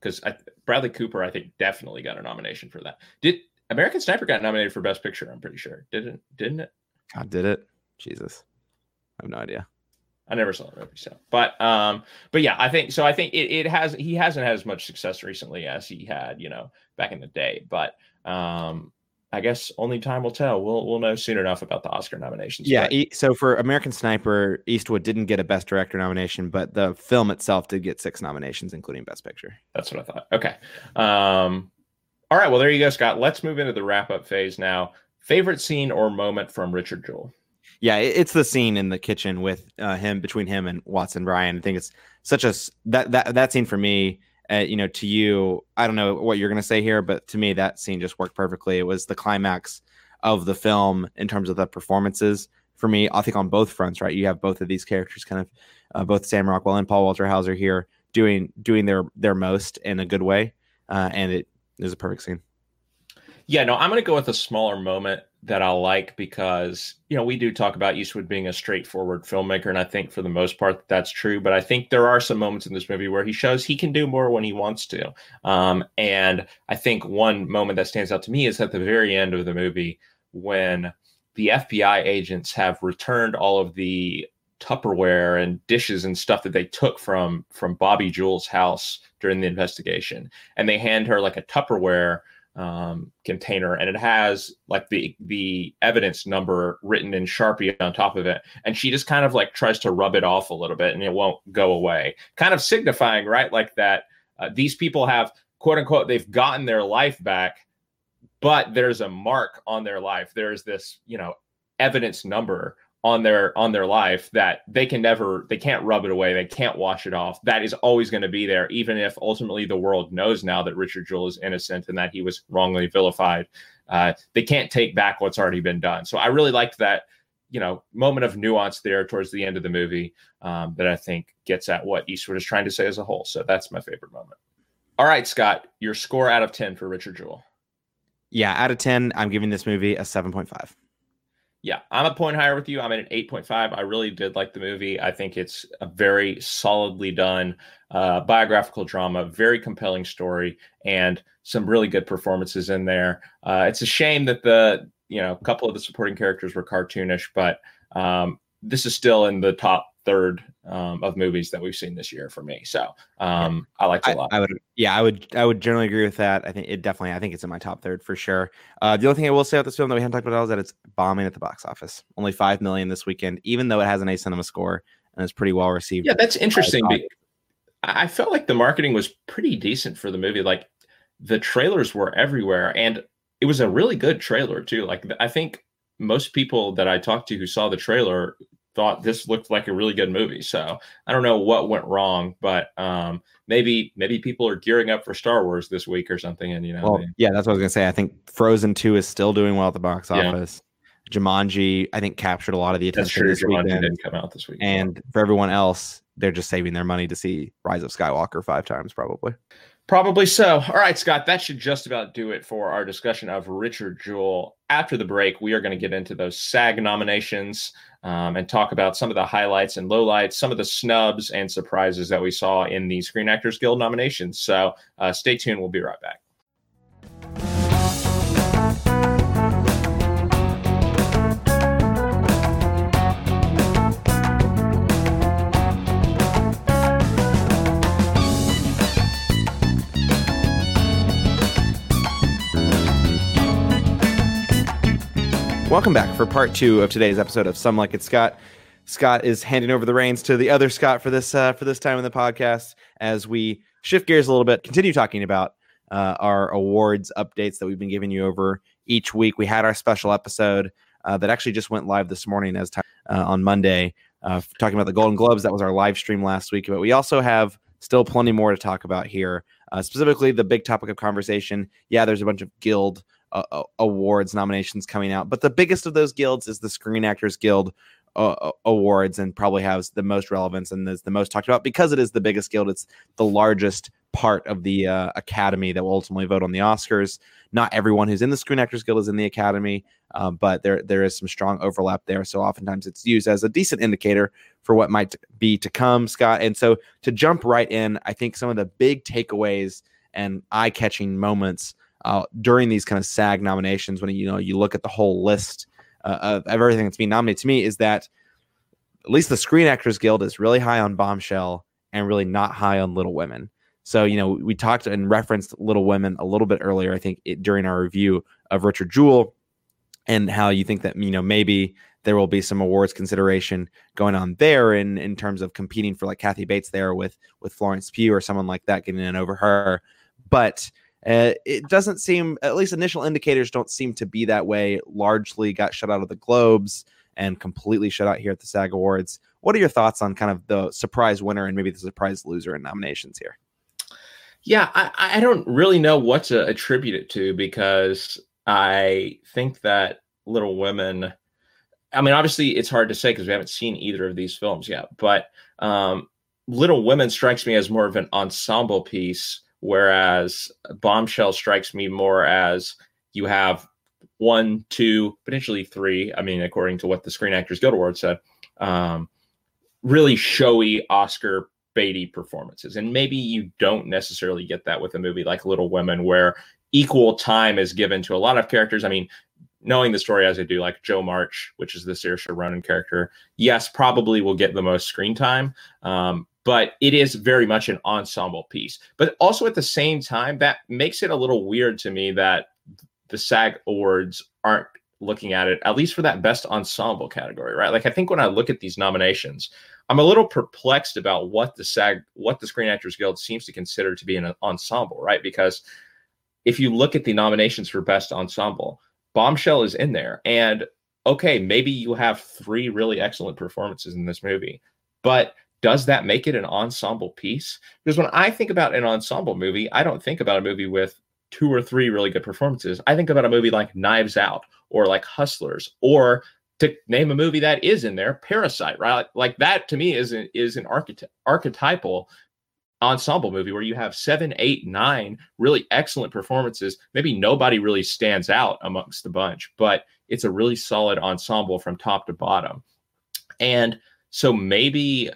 [SPEAKER 1] because Bradley Cooper, I think, definitely got a nomination for that. Did American Sniper got nominated for Best Picture? I'm pretty sure. Didn't didn't it?
[SPEAKER 2] God, did it? Jesus, I have no idea.
[SPEAKER 1] I never saw the movie, so but um, but yeah, I think so. I think it, it has he hasn't had as much success recently as he had, you know, back in the day. But um, I guess only time will tell. We'll we'll know soon enough about the Oscar nominations.
[SPEAKER 2] Yeah. But... So for American Sniper, Eastwood didn't get a Best Director nomination, but the film itself did get six nominations, including Best Picture.
[SPEAKER 1] That's what I thought. Okay. Um, all right. Well, there you go, Scott. Let's move into the wrap up phase now. Favorite scene or moment from Richard Jewell?
[SPEAKER 2] Yeah, it's the scene in the kitchen with uh, him between him and Watson Bryant. I think it's such a that that that scene for me. Uh, you know, to you, I don't know what you're gonna say here, but to me, that scene just worked perfectly. It was the climax of the film in terms of the performances. For me, I think on both fronts, right? You have both of these characters, kind of uh, both Sam Rockwell and Paul Walter Hauser here doing doing their their most in a good way, uh, and it is a perfect scene.
[SPEAKER 1] Yeah, no, I'm to go with a smaller moment that I like because, you know, we do talk about Eastwood being a straightforward filmmaker. And I think for the most part, that's true. But I think there are some moments in this movie where he shows he can do more when he wants to. Um, and I think one moment that stands out to me is at the very end of the movie when the FBI agents have returned all of the Tupperware and dishes and stuff that they took from from Bobi Jewell's house during the investigation. And they hand her like a Tupperware um, container and it has like the the evidence number written in sharpie on top of it. And she just kind of like tries to rub it off a little bit and it won't go away. Kind of signifying right like that uh, these people have quote unquote they've gotten their life back but there's a mark on their life. There's this you know evidence number on their on their life that they can never they can't rub it away. They can't wash it off. That is always going to be there even if ultimately the world knows now that richard jewell is innocent and that he was wrongly vilified. Uh, they can't take back what's already been done. So i really liked that you know moment of nuance there towards the end of the movie um, that i think gets at what eastwood is trying to say as a whole. So that's my favorite moment. All right scott your score out of 10 for richard jewell.
[SPEAKER 2] Yeah out of 10 i'm giving this movie a 7.5
[SPEAKER 1] yeah, I'm a point higher with you. I'm at an 8.5. I really did like the movie. I think it's a very solidly done uh, biographical drama, very compelling story, and some really good performances in there. Uh, it's a shame that the you know a couple of the supporting characters were cartoonish, but um, this is still in the top third um, of movies that we've seen this year for me. So um, I like it a lot.
[SPEAKER 2] I, I, would, yeah, I would, I would generally agree with that. I think it definitely, I think it's in my top third for sure. Uh, the only thing I will say about this film that we haven't talked about is that it's bombing at the box office. Only five million this weekend, even though it has an A cinema score and it's pretty well received.
[SPEAKER 1] Yeah, that's interesting. I felt like the marketing was pretty decent for the movie. Like the trailers were everywhere, and it was a really good trailer too. Like I think most people that I talked to who saw the trailer thought this looked like a really good movie. So I don't know what went wrong, but um, maybe maybe people are gearing up for Star Wars this week or something. And you know,
[SPEAKER 2] well, they, yeah, that's what I was gonna say. I think Frozen Two is still doing well at the box office. Yeah. Jumanji, I think, captured a lot of the attention
[SPEAKER 1] this Jumanji weekend. didn't come out this week.
[SPEAKER 2] And for everyone else, they're just saving their money to see Rise of Skywalker five times, probably.
[SPEAKER 1] Probably so. All right, Scott, that should just about do it for our discussion of Richard Jewell. After the break, we are going to get into those SAG nominations um, and talk about some of the highlights and lowlights, some of the snubs and surprises that we saw in the Screen Actors Guild nominations. So uh, stay tuned. We'll be right back.
[SPEAKER 2] Welcome back for part two of today's episode of Some Like It Scott. Scott is handing over the reins to the other Scott for this uh, for this time in the podcast as we shift gears a little bit, continue talking about uh, our awards updates that we've been giving you over each week. We had our special episode uh, that actually just went live this morning as time, uh, on Monday, uh, talking about the Golden Globes. That was our live stream last week, but we also have still plenty more to talk about here. Uh, specifically, the big topic of conversation. Yeah, there's a bunch of guild uh, awards nominations coming out, but the biggest of those guilds is the Screen Actors Guild uh, awards, and probably has the most relevance and is the most talked about because it is the biggest guild. It's the largest part of the uh, academy that will ultimately vote on the Oscars. Not everyone who's in the Screen Actors Guild is in the academy, uh, but there there is some strong overlap there. So oftentimes it's used as a decent indicator for what might be to come, Scott. And so to jump right in, I think some of the big takeaways and eye catching moments uh, during these kind of SAG nominations, when you know you look at the whole list uh, of everything that's being nominated to me, is that at least the Screen Actors Guild is really high on Bombshell and really not high on Little Women. So you know we talked and referenced Little Women a little bit earlier. I think it, during our review of Richard Jewell and how you think that you know maybe there will be some awards consideration going on there in in terms of competing for like Kathy Bates there with with Florence Pugh or someone like that getting in over her. But uh, it doesn't seem, at least initial indicators don't seem to be that way. Largely got shut out of the Globes and completely shut out here at the SAG Awards. What are your thoughts on kind of the surprise winner and maybe the surprise loser in nominations here?
[SPEAKER 1] Yeah, I, I don't really know what to attribute it to because I think that Little Women. I mean, obviously, it's hard to say because we haven't seen either of these films yet. But um, Little Women strikes me as more of an ensemble piece whereas bombshell strikes me more as you have one, two, potentially three. I mean, according to what the Screen Actors Guild Award said, um, really showy Oscar Beatty performances. And maybe you don't necessarily get that with a movie like Little Women, where equal time is given to a lot of characters. I mean, knowing the story as I do, like Jo March, which is the Saoirse Ronan character, yes, probably will get the most screen time. Um, but it is very much an ensemble piece. But also at the same time, that makes it a little weird to me that the SAG awards aren't looking at it, at least for that best ensemble category, right? Like I think when I look at these nominations, I'm a little perplexed about what the SAG, what the Screen Actors Guild seems to consider to be an ensemble, right? Because if you look at the nominations for best ensemble, Bombshell is in there. And okay, maybe you have three really excellent performances in this movie, but does that make it an ensemble piece? Because when I think about an ensemble movie, I don't think about a movie with two or three really good performances. I think about a movie like Knives Out or like Hustlers or to name a movie that is in there, Parasite, right? Like that to me is an, is an archety- archetypal ensemble movie where you have seven, eight, nine really excellent performances. Maybe nobody really stands out amongst the bunch, but it's a really solid ensemble from top to bottom. And so maybe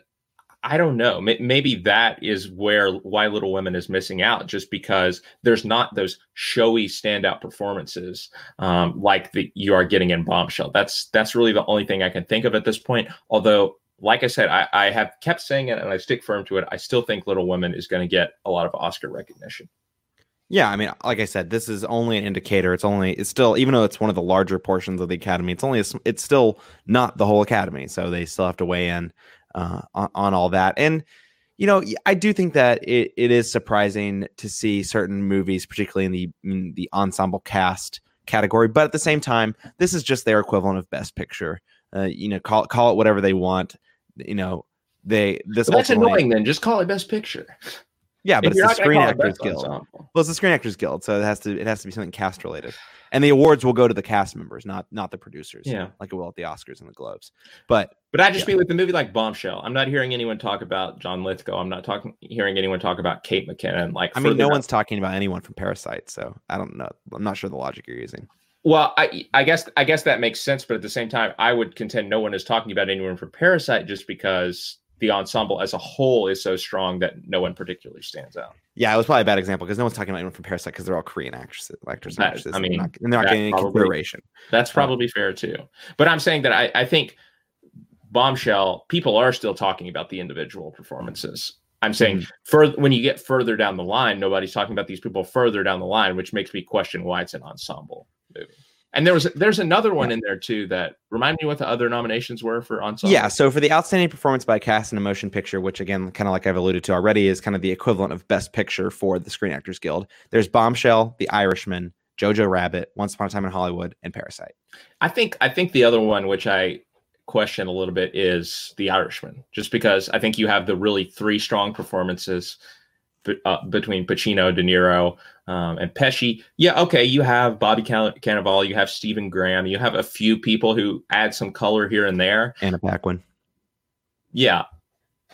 [SPEAKER 1] I don't know. Maybe that is where why Little Women is missing out, just because there's not those showy standout performances um, like the you are getting in Bombshell. That's that's really the only thing I can think of at this point. Although, like I said, I, I have kept saying it and I stick firm to it. I still think Little Women is going to get a lot of Oscar recognition.
[SPEAKER 2] Yeah, I mean, like I said, this is only an indicator. It's only it's still even though it's one of the larger portions of the academy, it's only a, it's still not the whole academy. So they still have to weigh in uh, on, on, all that. And you know, I do think that it, it is surprising to see certain movies, particularly in the in the ensemble cast category. But at the same time, this is just their equivalent of Best Picture. Uh, you know, call call it whatever they want. You know, they this.
[SPEAKER 1] That's annoying. Then just call it Best Picture.
[SPEAKER 2] Yeah, but if it's the Screen Actors Guild. Ensemble. Well, it's the Screen Actors Guild, so it has to it has to be something cast related. And the awards will go to the cast members, not not the producers.
[SPEAKER 1] Yeah,
[SPEAKER 2] like it will at the Oscars and the Globes. But
[SPEAKER 1] but I just yeah. feel with the movie like Bombshell. I'm not hearing anyone talk about John Lithgow. I'm not talking hearing anyone talk about Kate McKinnon. Like
[SPEAKER 2] I mean, no one's talking about anyone from Parasite, so I don't know. I'm not sure the logic you're using.
[SPEAKER 1] Well, I I guess I guess that makes sense, but at the same time, I would contend no one is talking about anyone from Parasite just because the ensemble as a whole is so strong that no one particularly stands out.
[SPEAKER 2] Yeah, it was probably a bad example because no one's talking about anyone from Parasite because they're all Korean actresses, actors, and actresses.
[SPEAKER 1] I mean,
[SPEAKER 2] and they're not, getting any consideration.
[SPEAKER 1] That's probably um, fair too. But I'm saying that I, I think Bombshell, people are still talking about the individual performances. I'm saying mm-hmm. further when you get further down the line, nobody's talking about these people further down the line, which makes me question why it's an ensemble movie. And there was there's another one in there too that remind me what the other nominations were for ensemble.
[SPEAKER 2] Yeah, so for the outstanding performance by cast in a motion picture, which again, kind of like I've alluded to already, is kind of the equivalent of best picture for the Screen Actors Guild. There's Bombshell, The Irishman, Jojo Rabbit, Once Upon a Time in Hollywood, and Parasite.
[SPEAKER 1] I think I think the other one, which I question a little bit, is The Irishman, just because I think you have the really three strong performances uh, between Pacino, De Niro, um, and Pesci. Yeah, okay, you have Bobby Can- Cannavale, you have Stephen Graham, you have a few people who add some color here and there.
[SPEAKER 2] Anna Paquin.
[SPEAKER 1] Yeah,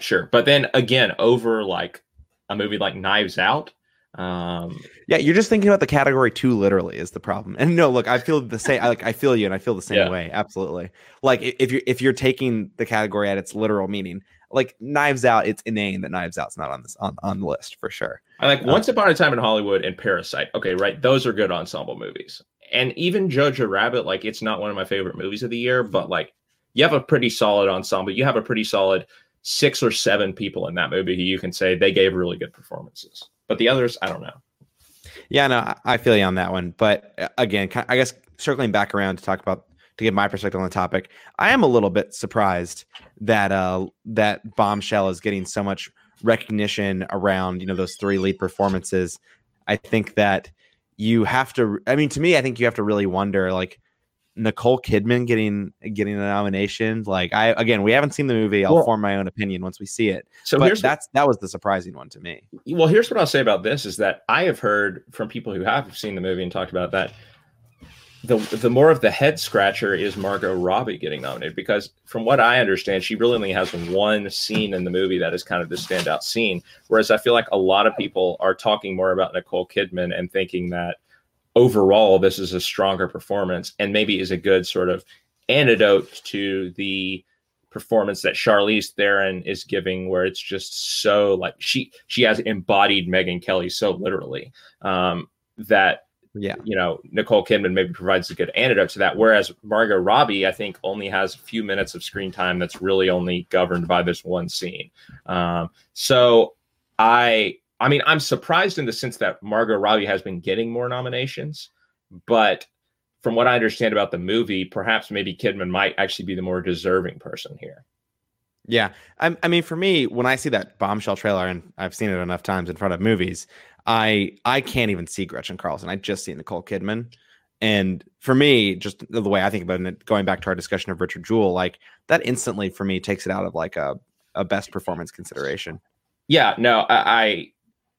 [SPEAKER 1] sure. But then again, over like a movie like Knives Out. Um,
[SPEAKER 2] yeah, you're just thinking about the category too literally is the problem. And no, look, I feel the same. I, like I feel you, and I feel the same yeah. way. Absolutely. Like if you're if you're taking the category at its literal meaning, like Knives Out, it's inane that Knives Out's not on this on, on the list for sure.
[SPEAKER 1] I like uh, Once Upon a Time in Hollywood and Parasite. Okay, right, those are good ensemble movies. And even Jojo Rabbit, like it's not one of my favorite movies of the year, but like you have a pretty solid ensemble. You have a pretty solid six or seven people in that movie who you can say they gave really good performances. But the others, I don't know.
[SPEAKER 2] Yeah, no, I feel you on that one. But uh, again, I guess circling back around to talk about to give my perspective on the topic, I am a little bit surprised that uh that bombshell is getting so much recognition around you know those three lead performances. I think that you have to i mean to me i think you have to really wonder like nicole kidman getting getting a nomination. Like i again we haven't seen the movie. I'll well, form my own opinion once we see it. So but here's that's that was the surprising one to me.
[SPEAKER 1] Well here's what i'll say about this is that i have heard from people who have seen the movie and talked about that the the more of the head scratcher is Margot Robbie getting nominated because from what I understand, she really only has one scene in the movie that is kind of the standout scene. Whereas I feel like a lot of people are talking more about Nicole Kidman and thinking that overall this is a stronger performance and maybe is a good sort of antidote to the performance that Charlize Theron is giving, where it's just so like she she has embodied Megyn Kelly so literally um, that
[SPEAKER 2] yeah,
[SPEAKER 1] you know, Nicole Kidman maybe provides a good antidote to that. Whereas Margot Robbie, I think, only has a few minutes of screen time that's really only governed by this one scene. Um, so I, I mean, I'm surprised in the sense that Margot Robbie has been getting more nominations, but from what I understand about the movie, perhaps maybe Kidman might actually be the more deserving person here.
[SPEAKER 2] Yeah, I, I mean, for me, when I see that bombshell trailer, and I've seen it enough times in front of movies, I I can't even see Gretchen Carlson. I just see Nicole Kidman. And for me, just the way I think about it, going back to our discussion of Richard Jewell, like that instantly for me takes it out of like a, a best performance consideration.
[SPEAKER 1] Yeah, no, I, I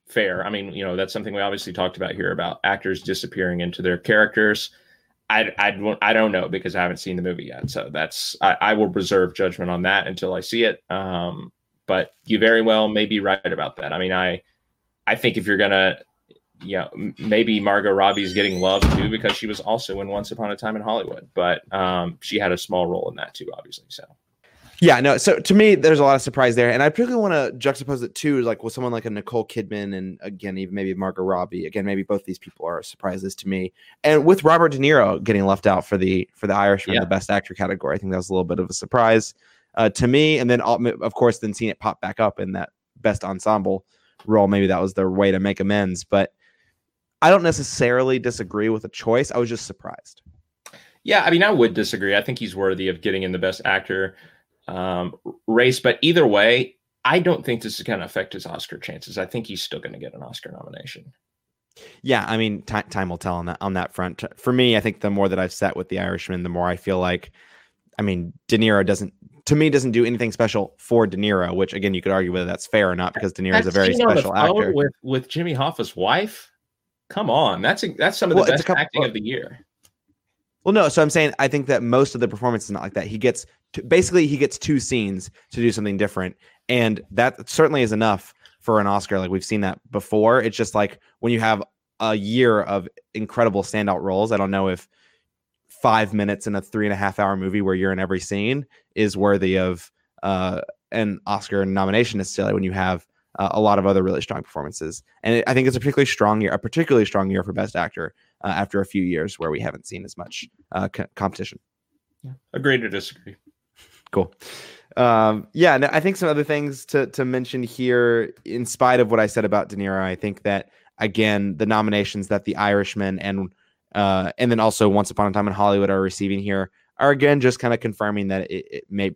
[SPEAKER 1] fair. I mean, you know, that's something we obviously talked about here about actors disappearing into their characters. I, I, I don't know because I haven't seen the movie yet. So that's, I, I will reserve judgment on that until I see it. Um, but you very well may be right about that. I mean, I, I think if you're gonna, you know, maybe Margot Robbie's getting love too because she was also in Once Upon a Time in Hollywood, but um, she had a small role in that too, obviously. So.
[SPEAKER 2] Yeah, no. So to me, there's a lot of surprise there, and I particularly want to juxtapose it too, like with someone like a Nicole Kidman, and again, even maybe Margot Robbie. Again, maybe both these people are surprises to me, and with Robert De Niro getting left out for the for the Irishman, yeah. the Best Actor category, I think that was a little bit of a surprise uh, to me. And then, of course, then seeing it pop back up in that Best Ensemble role. Maybe that was their way to make amends, but I don't necessarily disagree with the choice. I was just surprised.
[SPEAKER 1] Yeah, I mean, I would disagree. I think he's worthy of getting in the best actor um, race, but either way, I don't think this is going to affect his Oscar chances. I think he's still going to get an Oscar nomination.
[SPEAKER 2] Yeah, I mean, t- time will tell on that on that front. For me, I think the more that I've sat with the Irishman, the more I feel like I mean, De Niro doesn't to me doesn't do anything special for De Niro, which again you could argue whether that's fair or not because De Niro is a very special actor.
[SPEAKER 1] With with Jimmy Hoffa's wife, come on, that's a, that's some of the well, best couple, acting of the year.
[SPEAKER 2] Well, no, so I'm saying I think that most of the performance is not like that. He gets to, basically he gets two scenes to do something different, and that certainly is enough for an Oscar. Like we've seen that before. It's just like when you have a year of incredible standout roles. I don't know if five minutes in a three and a half hour movie where you're in every scene is worthy of uh, an Oscar nomination necessarily when you have uh, a lot of other really strong performances. And it, I think it's a particularly strong year, a particularly strong year for Best Actor uh, after a few years where we haven't seen as much uh, co- competition.
[SPEAKER 1] Yeah. Agree to disagree.
[SPEAKER 2] Cool. Um, yeah, no, I think some other things to to mention here, in spite of what I said about De Niro, I think that again the nominations that The Irishman and uh, and then also Once Upon a Time in Hollywood are receiving here are again just kind of confirming that it, it, may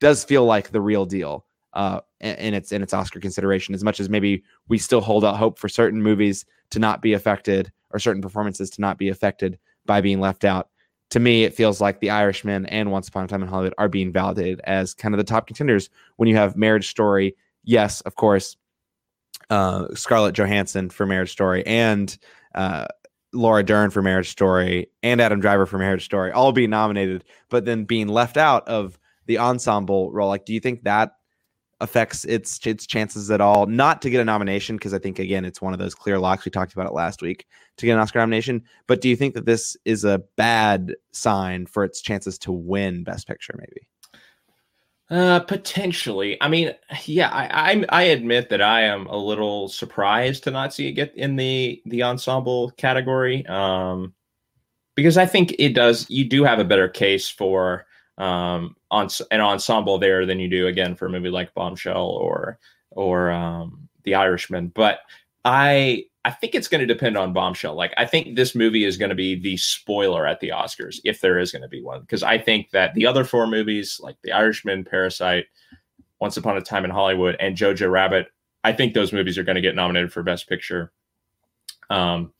[SPEAKER 2] does feel like the real deal uh, in its in its Oscar consideration. As much as maybe we still hold out hope for certain movies to not be affected or certain performances to not be affected by being left out. To me, it feels like The Irishman and Once Upon a Time in Hollywood are being validated as kind of the top contenders when you have Marriage Story. Yes, of course, uh, Scarlett Johansson for Marriage Story and uh, Laura Dern for Marriage Story and Adam Driver for Marriage Story all being nominated, but then being left out of the ensemble role. Like, do you think that affects its its chances at all? Not to get a nomination because I think again it's one of those clear locks we talked about it last week to get an Oscar nomination. But do you think that this is a bad sign for its chances to win Best Picture? Maybe.
[SPEAKER 1] Uh, potentially. I mean, yeah, I, I, I admit that I am a little surprised to not see it get in the the ensemble category. Um, because I think it does. You do have a better case for um on an ensemble there than you do again for a movie like Bombshell or or um The Irishman. But I I think it's going to depend on Bombshell. Like, I think this movie is going to be the spoiler at the Oscars, if there is going to be one. Because I think that the other four movies, like The Irishman, Parasite, Once Upon a Time in Hollywood, and Jojo Rabbit, I think those movies are going to get nominated for Best Picture. Um,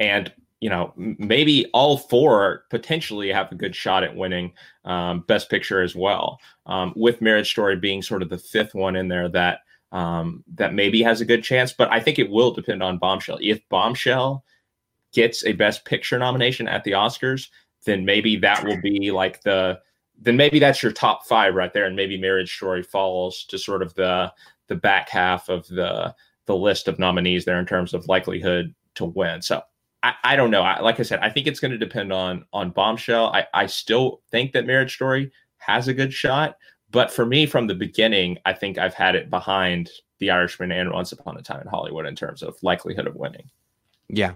[SPEAKER 1] and you know, maybe all four potentially have a good shot at winning um, Best Picture as well. Um, with Marriage Story being sort of the fifth one in there that um, that maybe has a good chance, but I think it will depend on Bombshell. If Bombshell gets a Best Picture nomination at the Oscars, then maybe that will be like the then maybe that's your top five right there, and maybe Marriage Story falls to sort of the the back half of the the list of nominees there in terms of likelihood to win. So I, I don't know. I, like I said, I think it's going to depend on on Bombshell. I, I still think that Marriage Story has a good shot, but for me, from the beginning, I think I've had it behind The Irishman and Once Upon a Time in Hollywood in terms of likelihood of winning.
[SPEAKER 2] Yeah,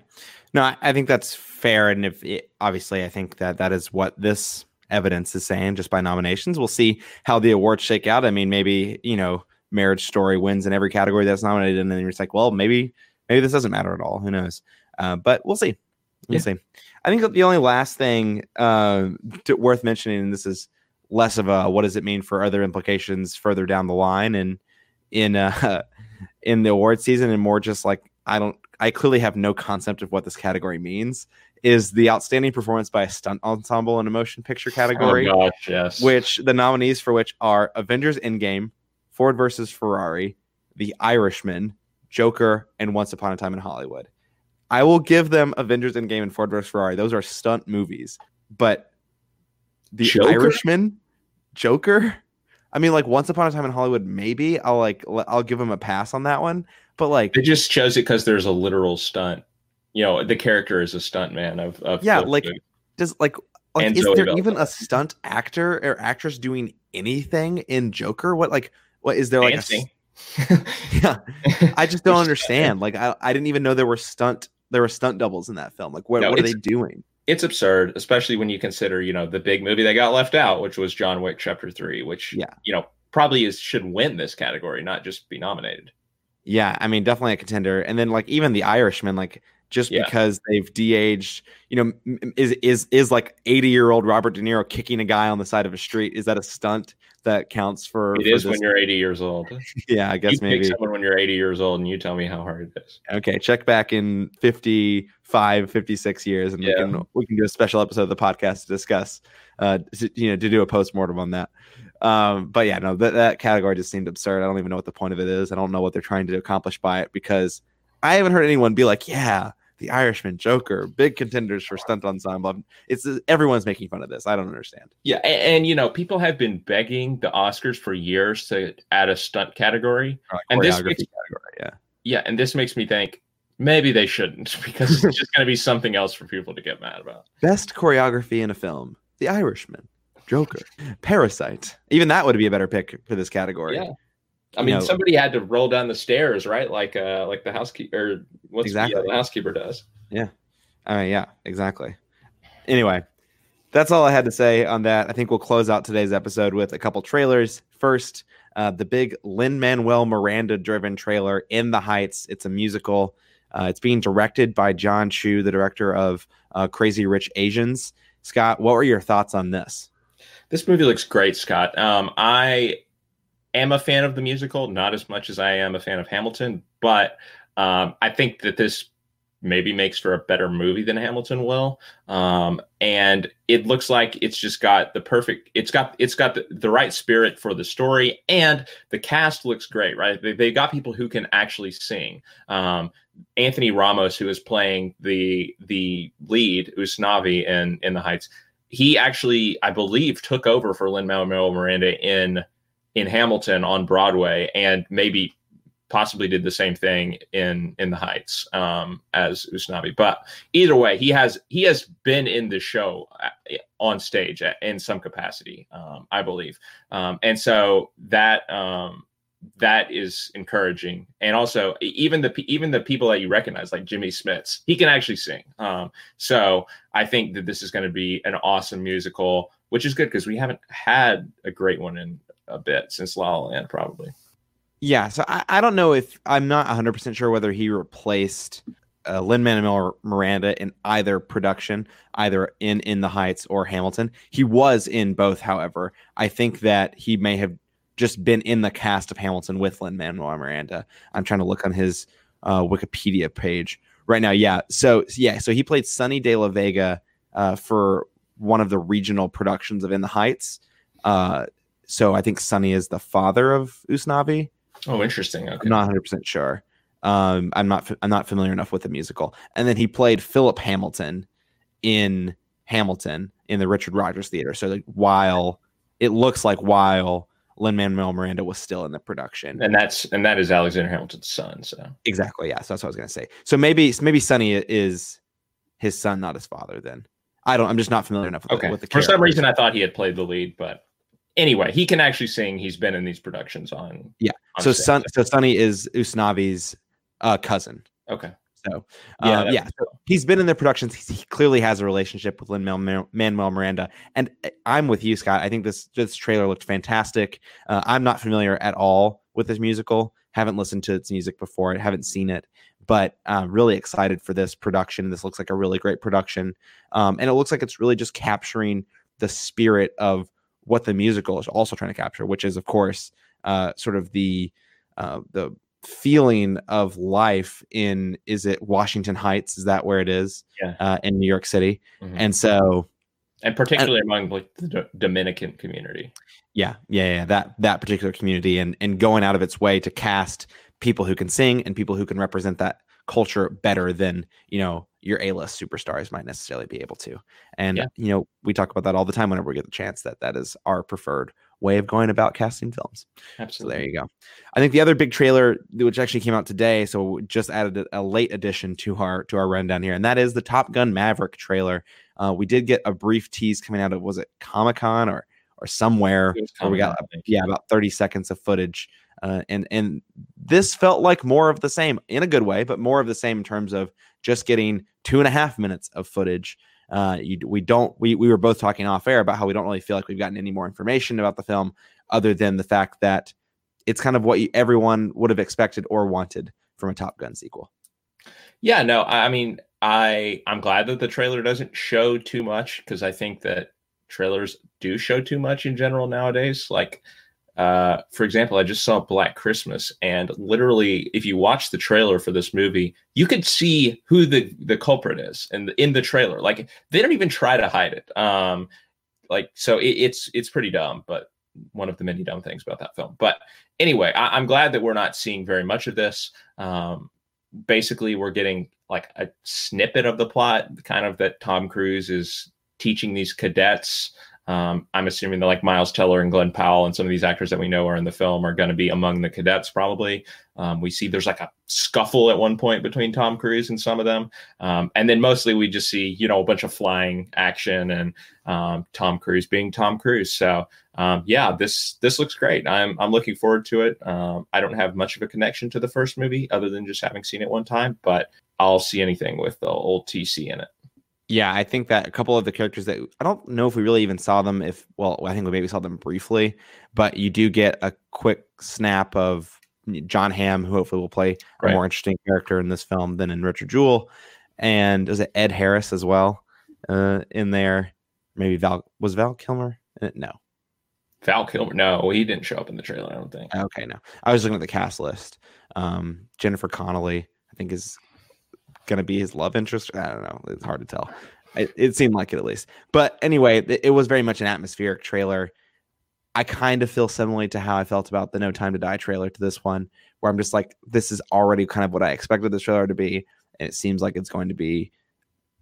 [SPEAKER 2] no, I think that's fair, and if it, obviously, I think that that is what this evidence is saying just by nominations. We'll see how the awards shake out. I mean, maybe you know, Marriage Story wins in every category that's nominated, and then you're just like, well, maybe maybe this doesn't matter at all. Who knows? Uh, but we'll see. We'll yeah. see. I think the only last thing uh, to, worth mentioning, and this is less of a what does it mean for other implications further down the line and in uh *laughs* in the award season and more just like I don't I clearly have no concept of what this category means is the outstanding performance by a stunt ensemble in a motion picture category.
[SPEAKER 1] Oh gosh, yes.
[SPEAKER 2] Which the nominees for which are Avengers Endgame, Ford versus Ferrari, The Irishman, Joker, and Once Upon a Time in Hollywood. I will give them Avengers Endgame and Ford versus Ferrari. Those are stunt movies, but The Joker? Irishman, Joker. I mean, like Once Upon a Time in Hollywood, maybe I'll like I'll give him a pass on that one. But like,
[SPEAKER 1] it just chose it because there's a literal stunt. You know, the character is a stunt man of, of
[SPEAKER 2] yeah. Like, does like, like is Zoe there Bell. even a stunt actor or actress doing anything in Joker? What like what is there like Dancing. a *laughs* yeah? *laughs* I just don't understand. Like, I I didn't even know there were stunt there were stunt doubles in that film. Like, what no, what are they doing?
[SPEAKER 1] It's absurd, especially when you consider, you know, the big movie that got left out, which was John Wick Chapter Three, which yeah, you know, probably is should win this category, not just be nominated.
[SPEAKER 2] Yeah, I mean, definitely a contender. And then like even the Irishman, like just yeah. because they've de-aged. You know, is is is like 80 year old Robert De Niro kicking a guy on the side of a street? Is that a stunt that counts for?
[SPEAKER 1] It
[SPEAKER 2] for
[SPEAKER 1] is when you're 80 years old. *laughs*
[SPEAKER 2] yeah, I guess
[SPEAKER 1] you
[SPEAKER 2] maybe
[SPEAKER 1] someone when you're 80 years old, and you tell me how hard it is.
[SPEAKER 2] Okay, check back in 55, 56 years, and yeah. we can we can do a special episode of the podcast to discuss, uh, you know, to do a post mortem on that. Um, but yeah, no, that, that category just seemed absurd. I don't even know what the point of it is. I don't know what they're trying to accomplish by it because I haven't heard anyone be like, yeah, the Irishman, Joker, big contenders for stunt ensemble. It's everyone's making fun of this. I don't understand.
[SPEAKER 1] Yeah, and, and you know, people have been begging the Oscars for years to add a stunt category, and this makes, category, yeah, yeah, and this makes me think maybe they shouldn't *laughs* because it's just going to be something else for people to get mad about.
[SPEAKER 2] Best choreography in a film: The Irishman, Joker, Parasite. Even that would be a better pick for this category.
[SPEAKER 1] Yeah. I mean, know, somebody had to roll down the stairs, right? Like, uh, like the housekeeper, what's exactly. the, the housekeeper does.
[SPEAKER 2] Yeah, I mean, yeah, exactly. Anyway, that's all I had to say on that. I think we'll close out today's episode with a couple trailers. First, uh, the big Lin Manuel Miranda driven trailer, In the Heights. It's a musical. Uh, it's being directed by Jon Chu, the director of uh, Crazy Rich Asians. Scott, what were your thoughts on this?
[SPEAKER 1] This movie looks great, Scott. Um, I am a fan of the musical, not as much as I am a fan of Hamilton, but um, I think that this maybe makes for a better movie than Hamilton will. Um, and it looks like it's just got the perfect. It's got it's got the, the right spirit for the story, and the cast looks great. Right, they, they got people who can actually sing. Um, Anthony Ramos, who is playing the the lead Usnavi in in the Heights, he actually, I believe, took over for Lin Manuel Miranda in in Hamilton on Broadway, and maybe possibly did the same thing in in the Heights um, as Usnavi. But either way, he has he has been in the show uh, on stage in some capacity, um, I believe, um, and so that um, that is encouraging. And also, even the even the people that you recognize, like Jimmy Smits, he can actually sing. Um, so I think that this is going to be an awesome musical, which is good because we haven't had a great one in a bit since La La Land, probably.
[SPEAKER 2] Yeah, so I, I don't know if I'm not 100 percent sure whether he replaced uh, Lin Manuel Miranda in either production, either in In the Heights or Hamilton. He was in both, however. I think that he may have just been in the cast of Hamilton with Lin Manuel Miranda. I'm trying to look on his uh, Wikipedia page right now. Yeah, so yeah, so he played Sonny De La Vega uh, for one of the regional productions of In the Heights. Uh, so I think Sonny is the father of Usnavi.
[SPEAKER 1] Oh, interesting. Okay.
[SPEAKER 2] I'm not 100 percent sure. Um, I'm not I'm not familiar enough with the musical. And then he played Philip Hamilton in Hamilton in the Richard Rodgers Theater. So like while it looks like while Lin Manuel Miranda was still in the production,
[SPEAKER 1] and that's and that is Alexander Hamilton's son. So
[SPEAKER 2] exactly, yeah. So that's what I was gonna say. So maybe maybe Sonny is his son, not his father. Then I don't. I'm just not familiar enough with
[SPEAKER 1] okay.
[SPEAKER 2] the, with the
[SPEAKER 1] For some reason, I thought he had played the lead, but anyway, he can actually sing. He's been in these productions on.
[SPEAKER 2] Yeah. On so Sun, so Sonny is Usnavi's uh, cousin.
[SPEAKER 1] Okay.
[SPEAKER 2] So yeah, uh, yeah. So he's been in the productions. He clearly has a relationship with Lin Manuel Miranda, and uh, I'm with you, Scott. I think this this trailer looked fantastic. Uh, I'm not familiar at all with this musical. Haven't listened to its music before. I haven't seen it, but I'm really excited for this production. This looks like a really great production, um, and it looks like it's really just capturing the spirit of what the musical is also trying to capture, which is, of course, uh, sort of the uh, the feeling of life in is it Washington Heights? Is that where it is?
[SPEAKER 1] Yeah,
[SPEAKER 2] uh, in New York City, mm-hmm. and so,
[SPEAKER 1] and particularly and, among like the Dominican community.
[SPEAKER 2] Yeah, yeah, yeah, that that particular community, and and going out of its way to cast people who can sing and people who can represent that culture better than you know your A-list superstars might necessarily be able to. And yeah. you know, we talk about that all the time whenever we get the chance that that is our preferred way of going about casting films.
[SPEAKER 1] Absolutely.
[SPEAKER 2] So there you go. I think the other big trailer which actually came out today, so just added a late addition to our to our rundown here, and that is the Top Gun Maverick trailer. Uh, we did get a brief tease coming out of was it Comic Con or or somewhere where we got yeah about 30 seconds of footage uh, and and this felt like more of the same in a good way, but more of the same in terms of just getting two and a half minutes of footage. Uh, you, we don't. We we were both talking off air about how we don't really feel like we've gotten any more information about the film, other than the fact that it's kind of what you, everyone would have expected or wanted from a Top Gun sequel.
[SPEAKER 1] Yeah, no, I mean, I I'm glad that the trailer doesn't show too much because I think that trailers do show too much in general nowadays. Like, uh, for example, I just saw Black Christmas, and literally, if you watch the trailer for this movie, you could see who the the culprit is, and in, in the trailer, like they don't even try to hide it. Um, like so, it, it's it's pretty dumb, but one of the many dumb things about that film. But anyway, I, am glad that we're not seeing very much of this. Um, basically, we're getting like a snippet of the plot, kind of that Tom Cruise is teaching these cadets. Um, I'm assuming that like Miles Teller and Glenn Powell and some of these actors that we know are in the film are going to be among the cadets probably. Um, we see there's like a scuffle at one point between Tom Cruise and some of them, um, and then mostly we just see you know a bunch of flying action and um, Tom Cruise being Tom Cruise. So um, yeah, this this looks great. I'm I'm looking forward to it. Um, I don't have much of a connection to the first movie other than just having seen it one time, but I'll see anything with the old TC in it.
[SPEAKER 2] Yeah, I think that a couple of the characters that I don't know if we really even saw them. If well, I think we maybe saw them briefly, but you do get a quick snap of Jon Hamm, who hopefully will play right. a more interesting character in this film than in Richard Jewell, and is it Ed Harris as well uh, in there? Maybe Val was Val Kilmer? Uh, no,
[SPEAKER 1] Val Kilmer. No, he didn't show up in the trailer. I don't think.
[SPEAKER 2] Okay, no, I was looking at the cast list. Um, Jennifer Connelly, I think, is going to be his love interest. I don't know. It's hard to tell. It, it seemed like it at least. But anyway, it, it was very much an atmospheric trailer. I kind of feel similarly to how I felt about the No Time to Die trailer to this one, where I'm just like, this is already kind of what I expected this trailer to be, and it seems like it's going to be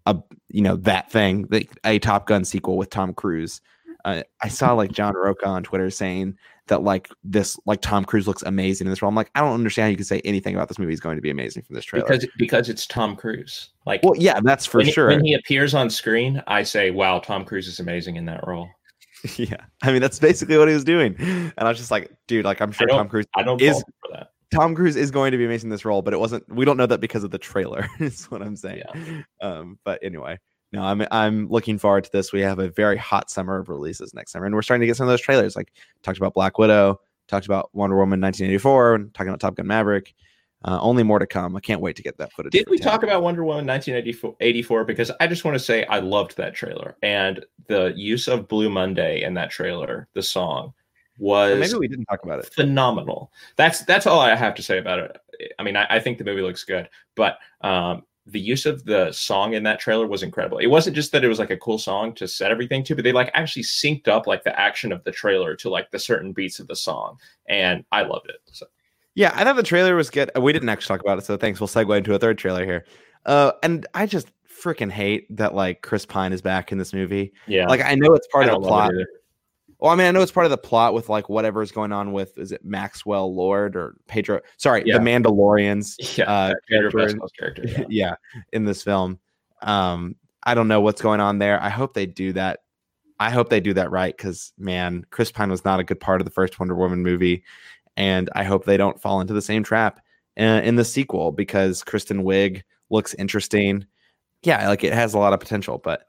[SPEAKER 2] a you know that thing, a Top Gun sequel with Tom Cruise. Uh, I saw like John Roca on Twitter saying that like this like Tom Cruise looks amazing in this role. I'm like, I don't understand how you can say anything about this movie is going to be amazing from this trailer.
[SPEAKER 1] Because because it's Tom Cruise. Like
[SPEAKER 2] well, yeah, that's for
[SPEAKER 1] when
[SPEAKER 2] sure.
[SPEAKER 1] He, when he appears on screen, I say, Wow, Tom Cruise is amazing in that role. *laughs*
[SPEAKER 2] yeah. I mean, that's basically what he was doing. And I was just like, dude, like I'm sure Tom Cruise
[SPEAKER 1] I don't
[SPEAKER 2] is for that. Tom Cruise is going to be amazing in this role, but it wasn't we don't know that because of the trailer, *laughs* is what I'm saying. Yeah. Um, but anyway no, I'm I'm looking forward to this. We have a very hot summer of releases next summer, and we're starting to get some of those trailers. Like talked about Black Widow, talked about Wonder Woman 1984, talking about Top Gun Maverick. Uh, only more to come. I can't wait to get that footage.
[SPEAKER 1] Did we talk about Wonder Woman 1984? Because I just want to say I loved that trailer and the use of Blue Monday in that trailer, the song was
[SPEAKER 2] maybe we didn't talk about it.
[SPEAKER 1] Phenomenal. That's that's all I have to say about it. I mean, I, I think the movie looks good, but um, the use of the song in that trailer was incredible. It wasn't just that it was like a cool song to set everything to, but they like actually synced up like the action of the trailer to like the certain beats of the song, and I loved it. So.
[SPEAKER 2] Yeah, I thought the trailer was good. We didn't actually talk about it, so thanks. We'll segue into a third trailer here. Uh, and I just freaking hate that like Chris Pine is back in this movie.
[SPEAKER 1] Yeah,
[SPEAKER 2] like I know it's part of the plot. Well, I mean, I know it's part of the plot with like whatever is going on with is it Maxwell Lord or Pedro? Sorry, yeah. the Mandalorians. *laughs*
[SPEAKER 1] Yeah, uh, Pedro character, character *laughs*
[SPEAKER 2] yeah. yeah, in this film. Um, I don't know what's going on there. I hope they do that. I hope they do that right because man, Chris Pine was not a good part of the first Wonder Woman movie, and I hope they don't fall into the same trap in, uh, in the sequel because Kristen Wiig looks interesting. Yeah, like it has a lot of potential, but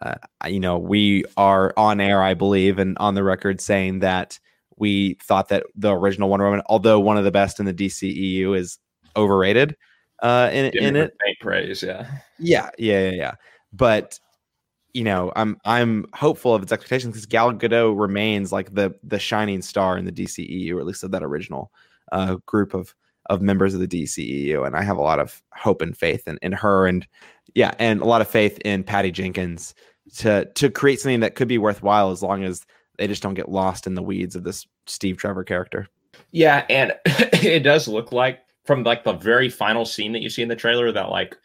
[SPEAKER 2] uh, you know, we are on air, I believe, and on the record saying that we thought that the original Wonder Woman, although one of the best in the DCEU, is overrated. Uh, in, in it,
[SPEAKER 1] praise, yeah,
[SPEAKER 2] yeah, yeah, yeah, yeah. But you know, I'm I'm hopeful of its expectations because Gal Gadot remains like the the shining star in the DCEU, or at least of that original uh, group of of members of the DCEU, and I have a lot of hope and faith in, in her, and yeah, and a lot of faith in Patty Jenkins to to create something that could be worthwhile as long as they just don't get lost in the weeds of this Steve Trevor character.
[SPEAKER 1] Yeah, and *laughs* it does look like from like the very final scene that you see in the trailer that like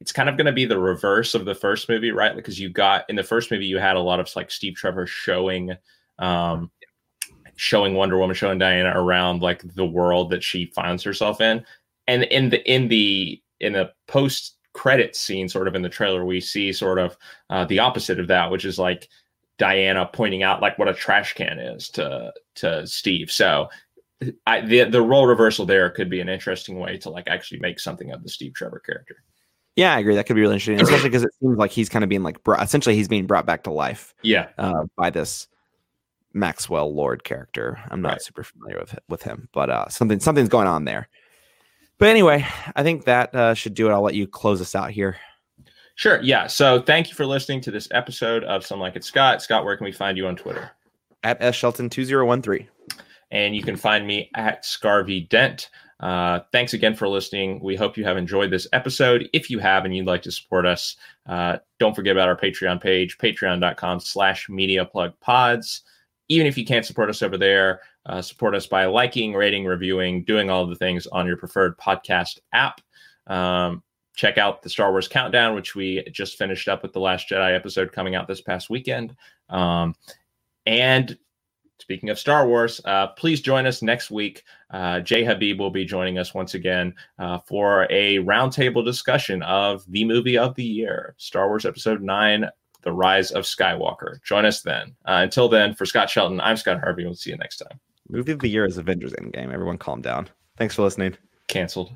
[SPEAKER 1] it's kind of going to be the reverse of the first movie, right? Because you got in the first movie you had a lot of like Steve Trevor showing um showing Wonder Woman, showing Diana around like the world that she finds herself in. And in the in the in the post credit scene, sort of in the trailer, we see sort of uh, the opposite of that, which is like Diana pointing out like what a trash can is to to Steve. So I, the the role reversal there could be an interesting way to like actually make something of the Steve Trevor character.
[SPEAKER 2] Yeah, I agree. That could be really interesting, especially because it seems like he's kind of being like brought, essentially he's being brought back to life.
[SPEAKER 1] Yeah,
[SPEAKER 2] uh, by this Maxwell Lord character. I'm not right. super familiar with with him, but uh, something something's going on there. But anyway, I think that uh, should do it. I'll let you close us out here.
[SPEAKER 1] Sure. Yeah. So thank you for listening to this episode of Some Like It Scott. Scott, where can we find you on Twitter?
[SPEAKER 2] At S Shelton two zero one three.
[SPEAKER 1] And you can find me at Scarvy Dent. Uh, thanks again for listening. We hope you have enjoyed this episode. If you have and you'd like to support us, uh, don't forget about our Patreon page, patreon.com slash media plug pods. Even if you can't support us over there, uh, support us by liking, rating, reviewing, doing all the things on your preferred podcast app. Um, check out the Star Wars Countdown, which we just finished up with the Last Jedi episode coming out this past weekend. Um, and speaking of Star Wars, uh, please join us next week. Uh, Jay Habib will be joining us once again uh, for a roundtable discussion of the movie of the year, Star Wars Episode 9, The Rise of Skywalker. Join us then. Uh, until then, for Scott Shelton, I'm Scott Harvey. We'll see you next time.
[SPEAKER 2] Movie of the year is Avengers Endgame. Everyone calm down. Thanks for listening.
[SPEAKER 1] Cancelled.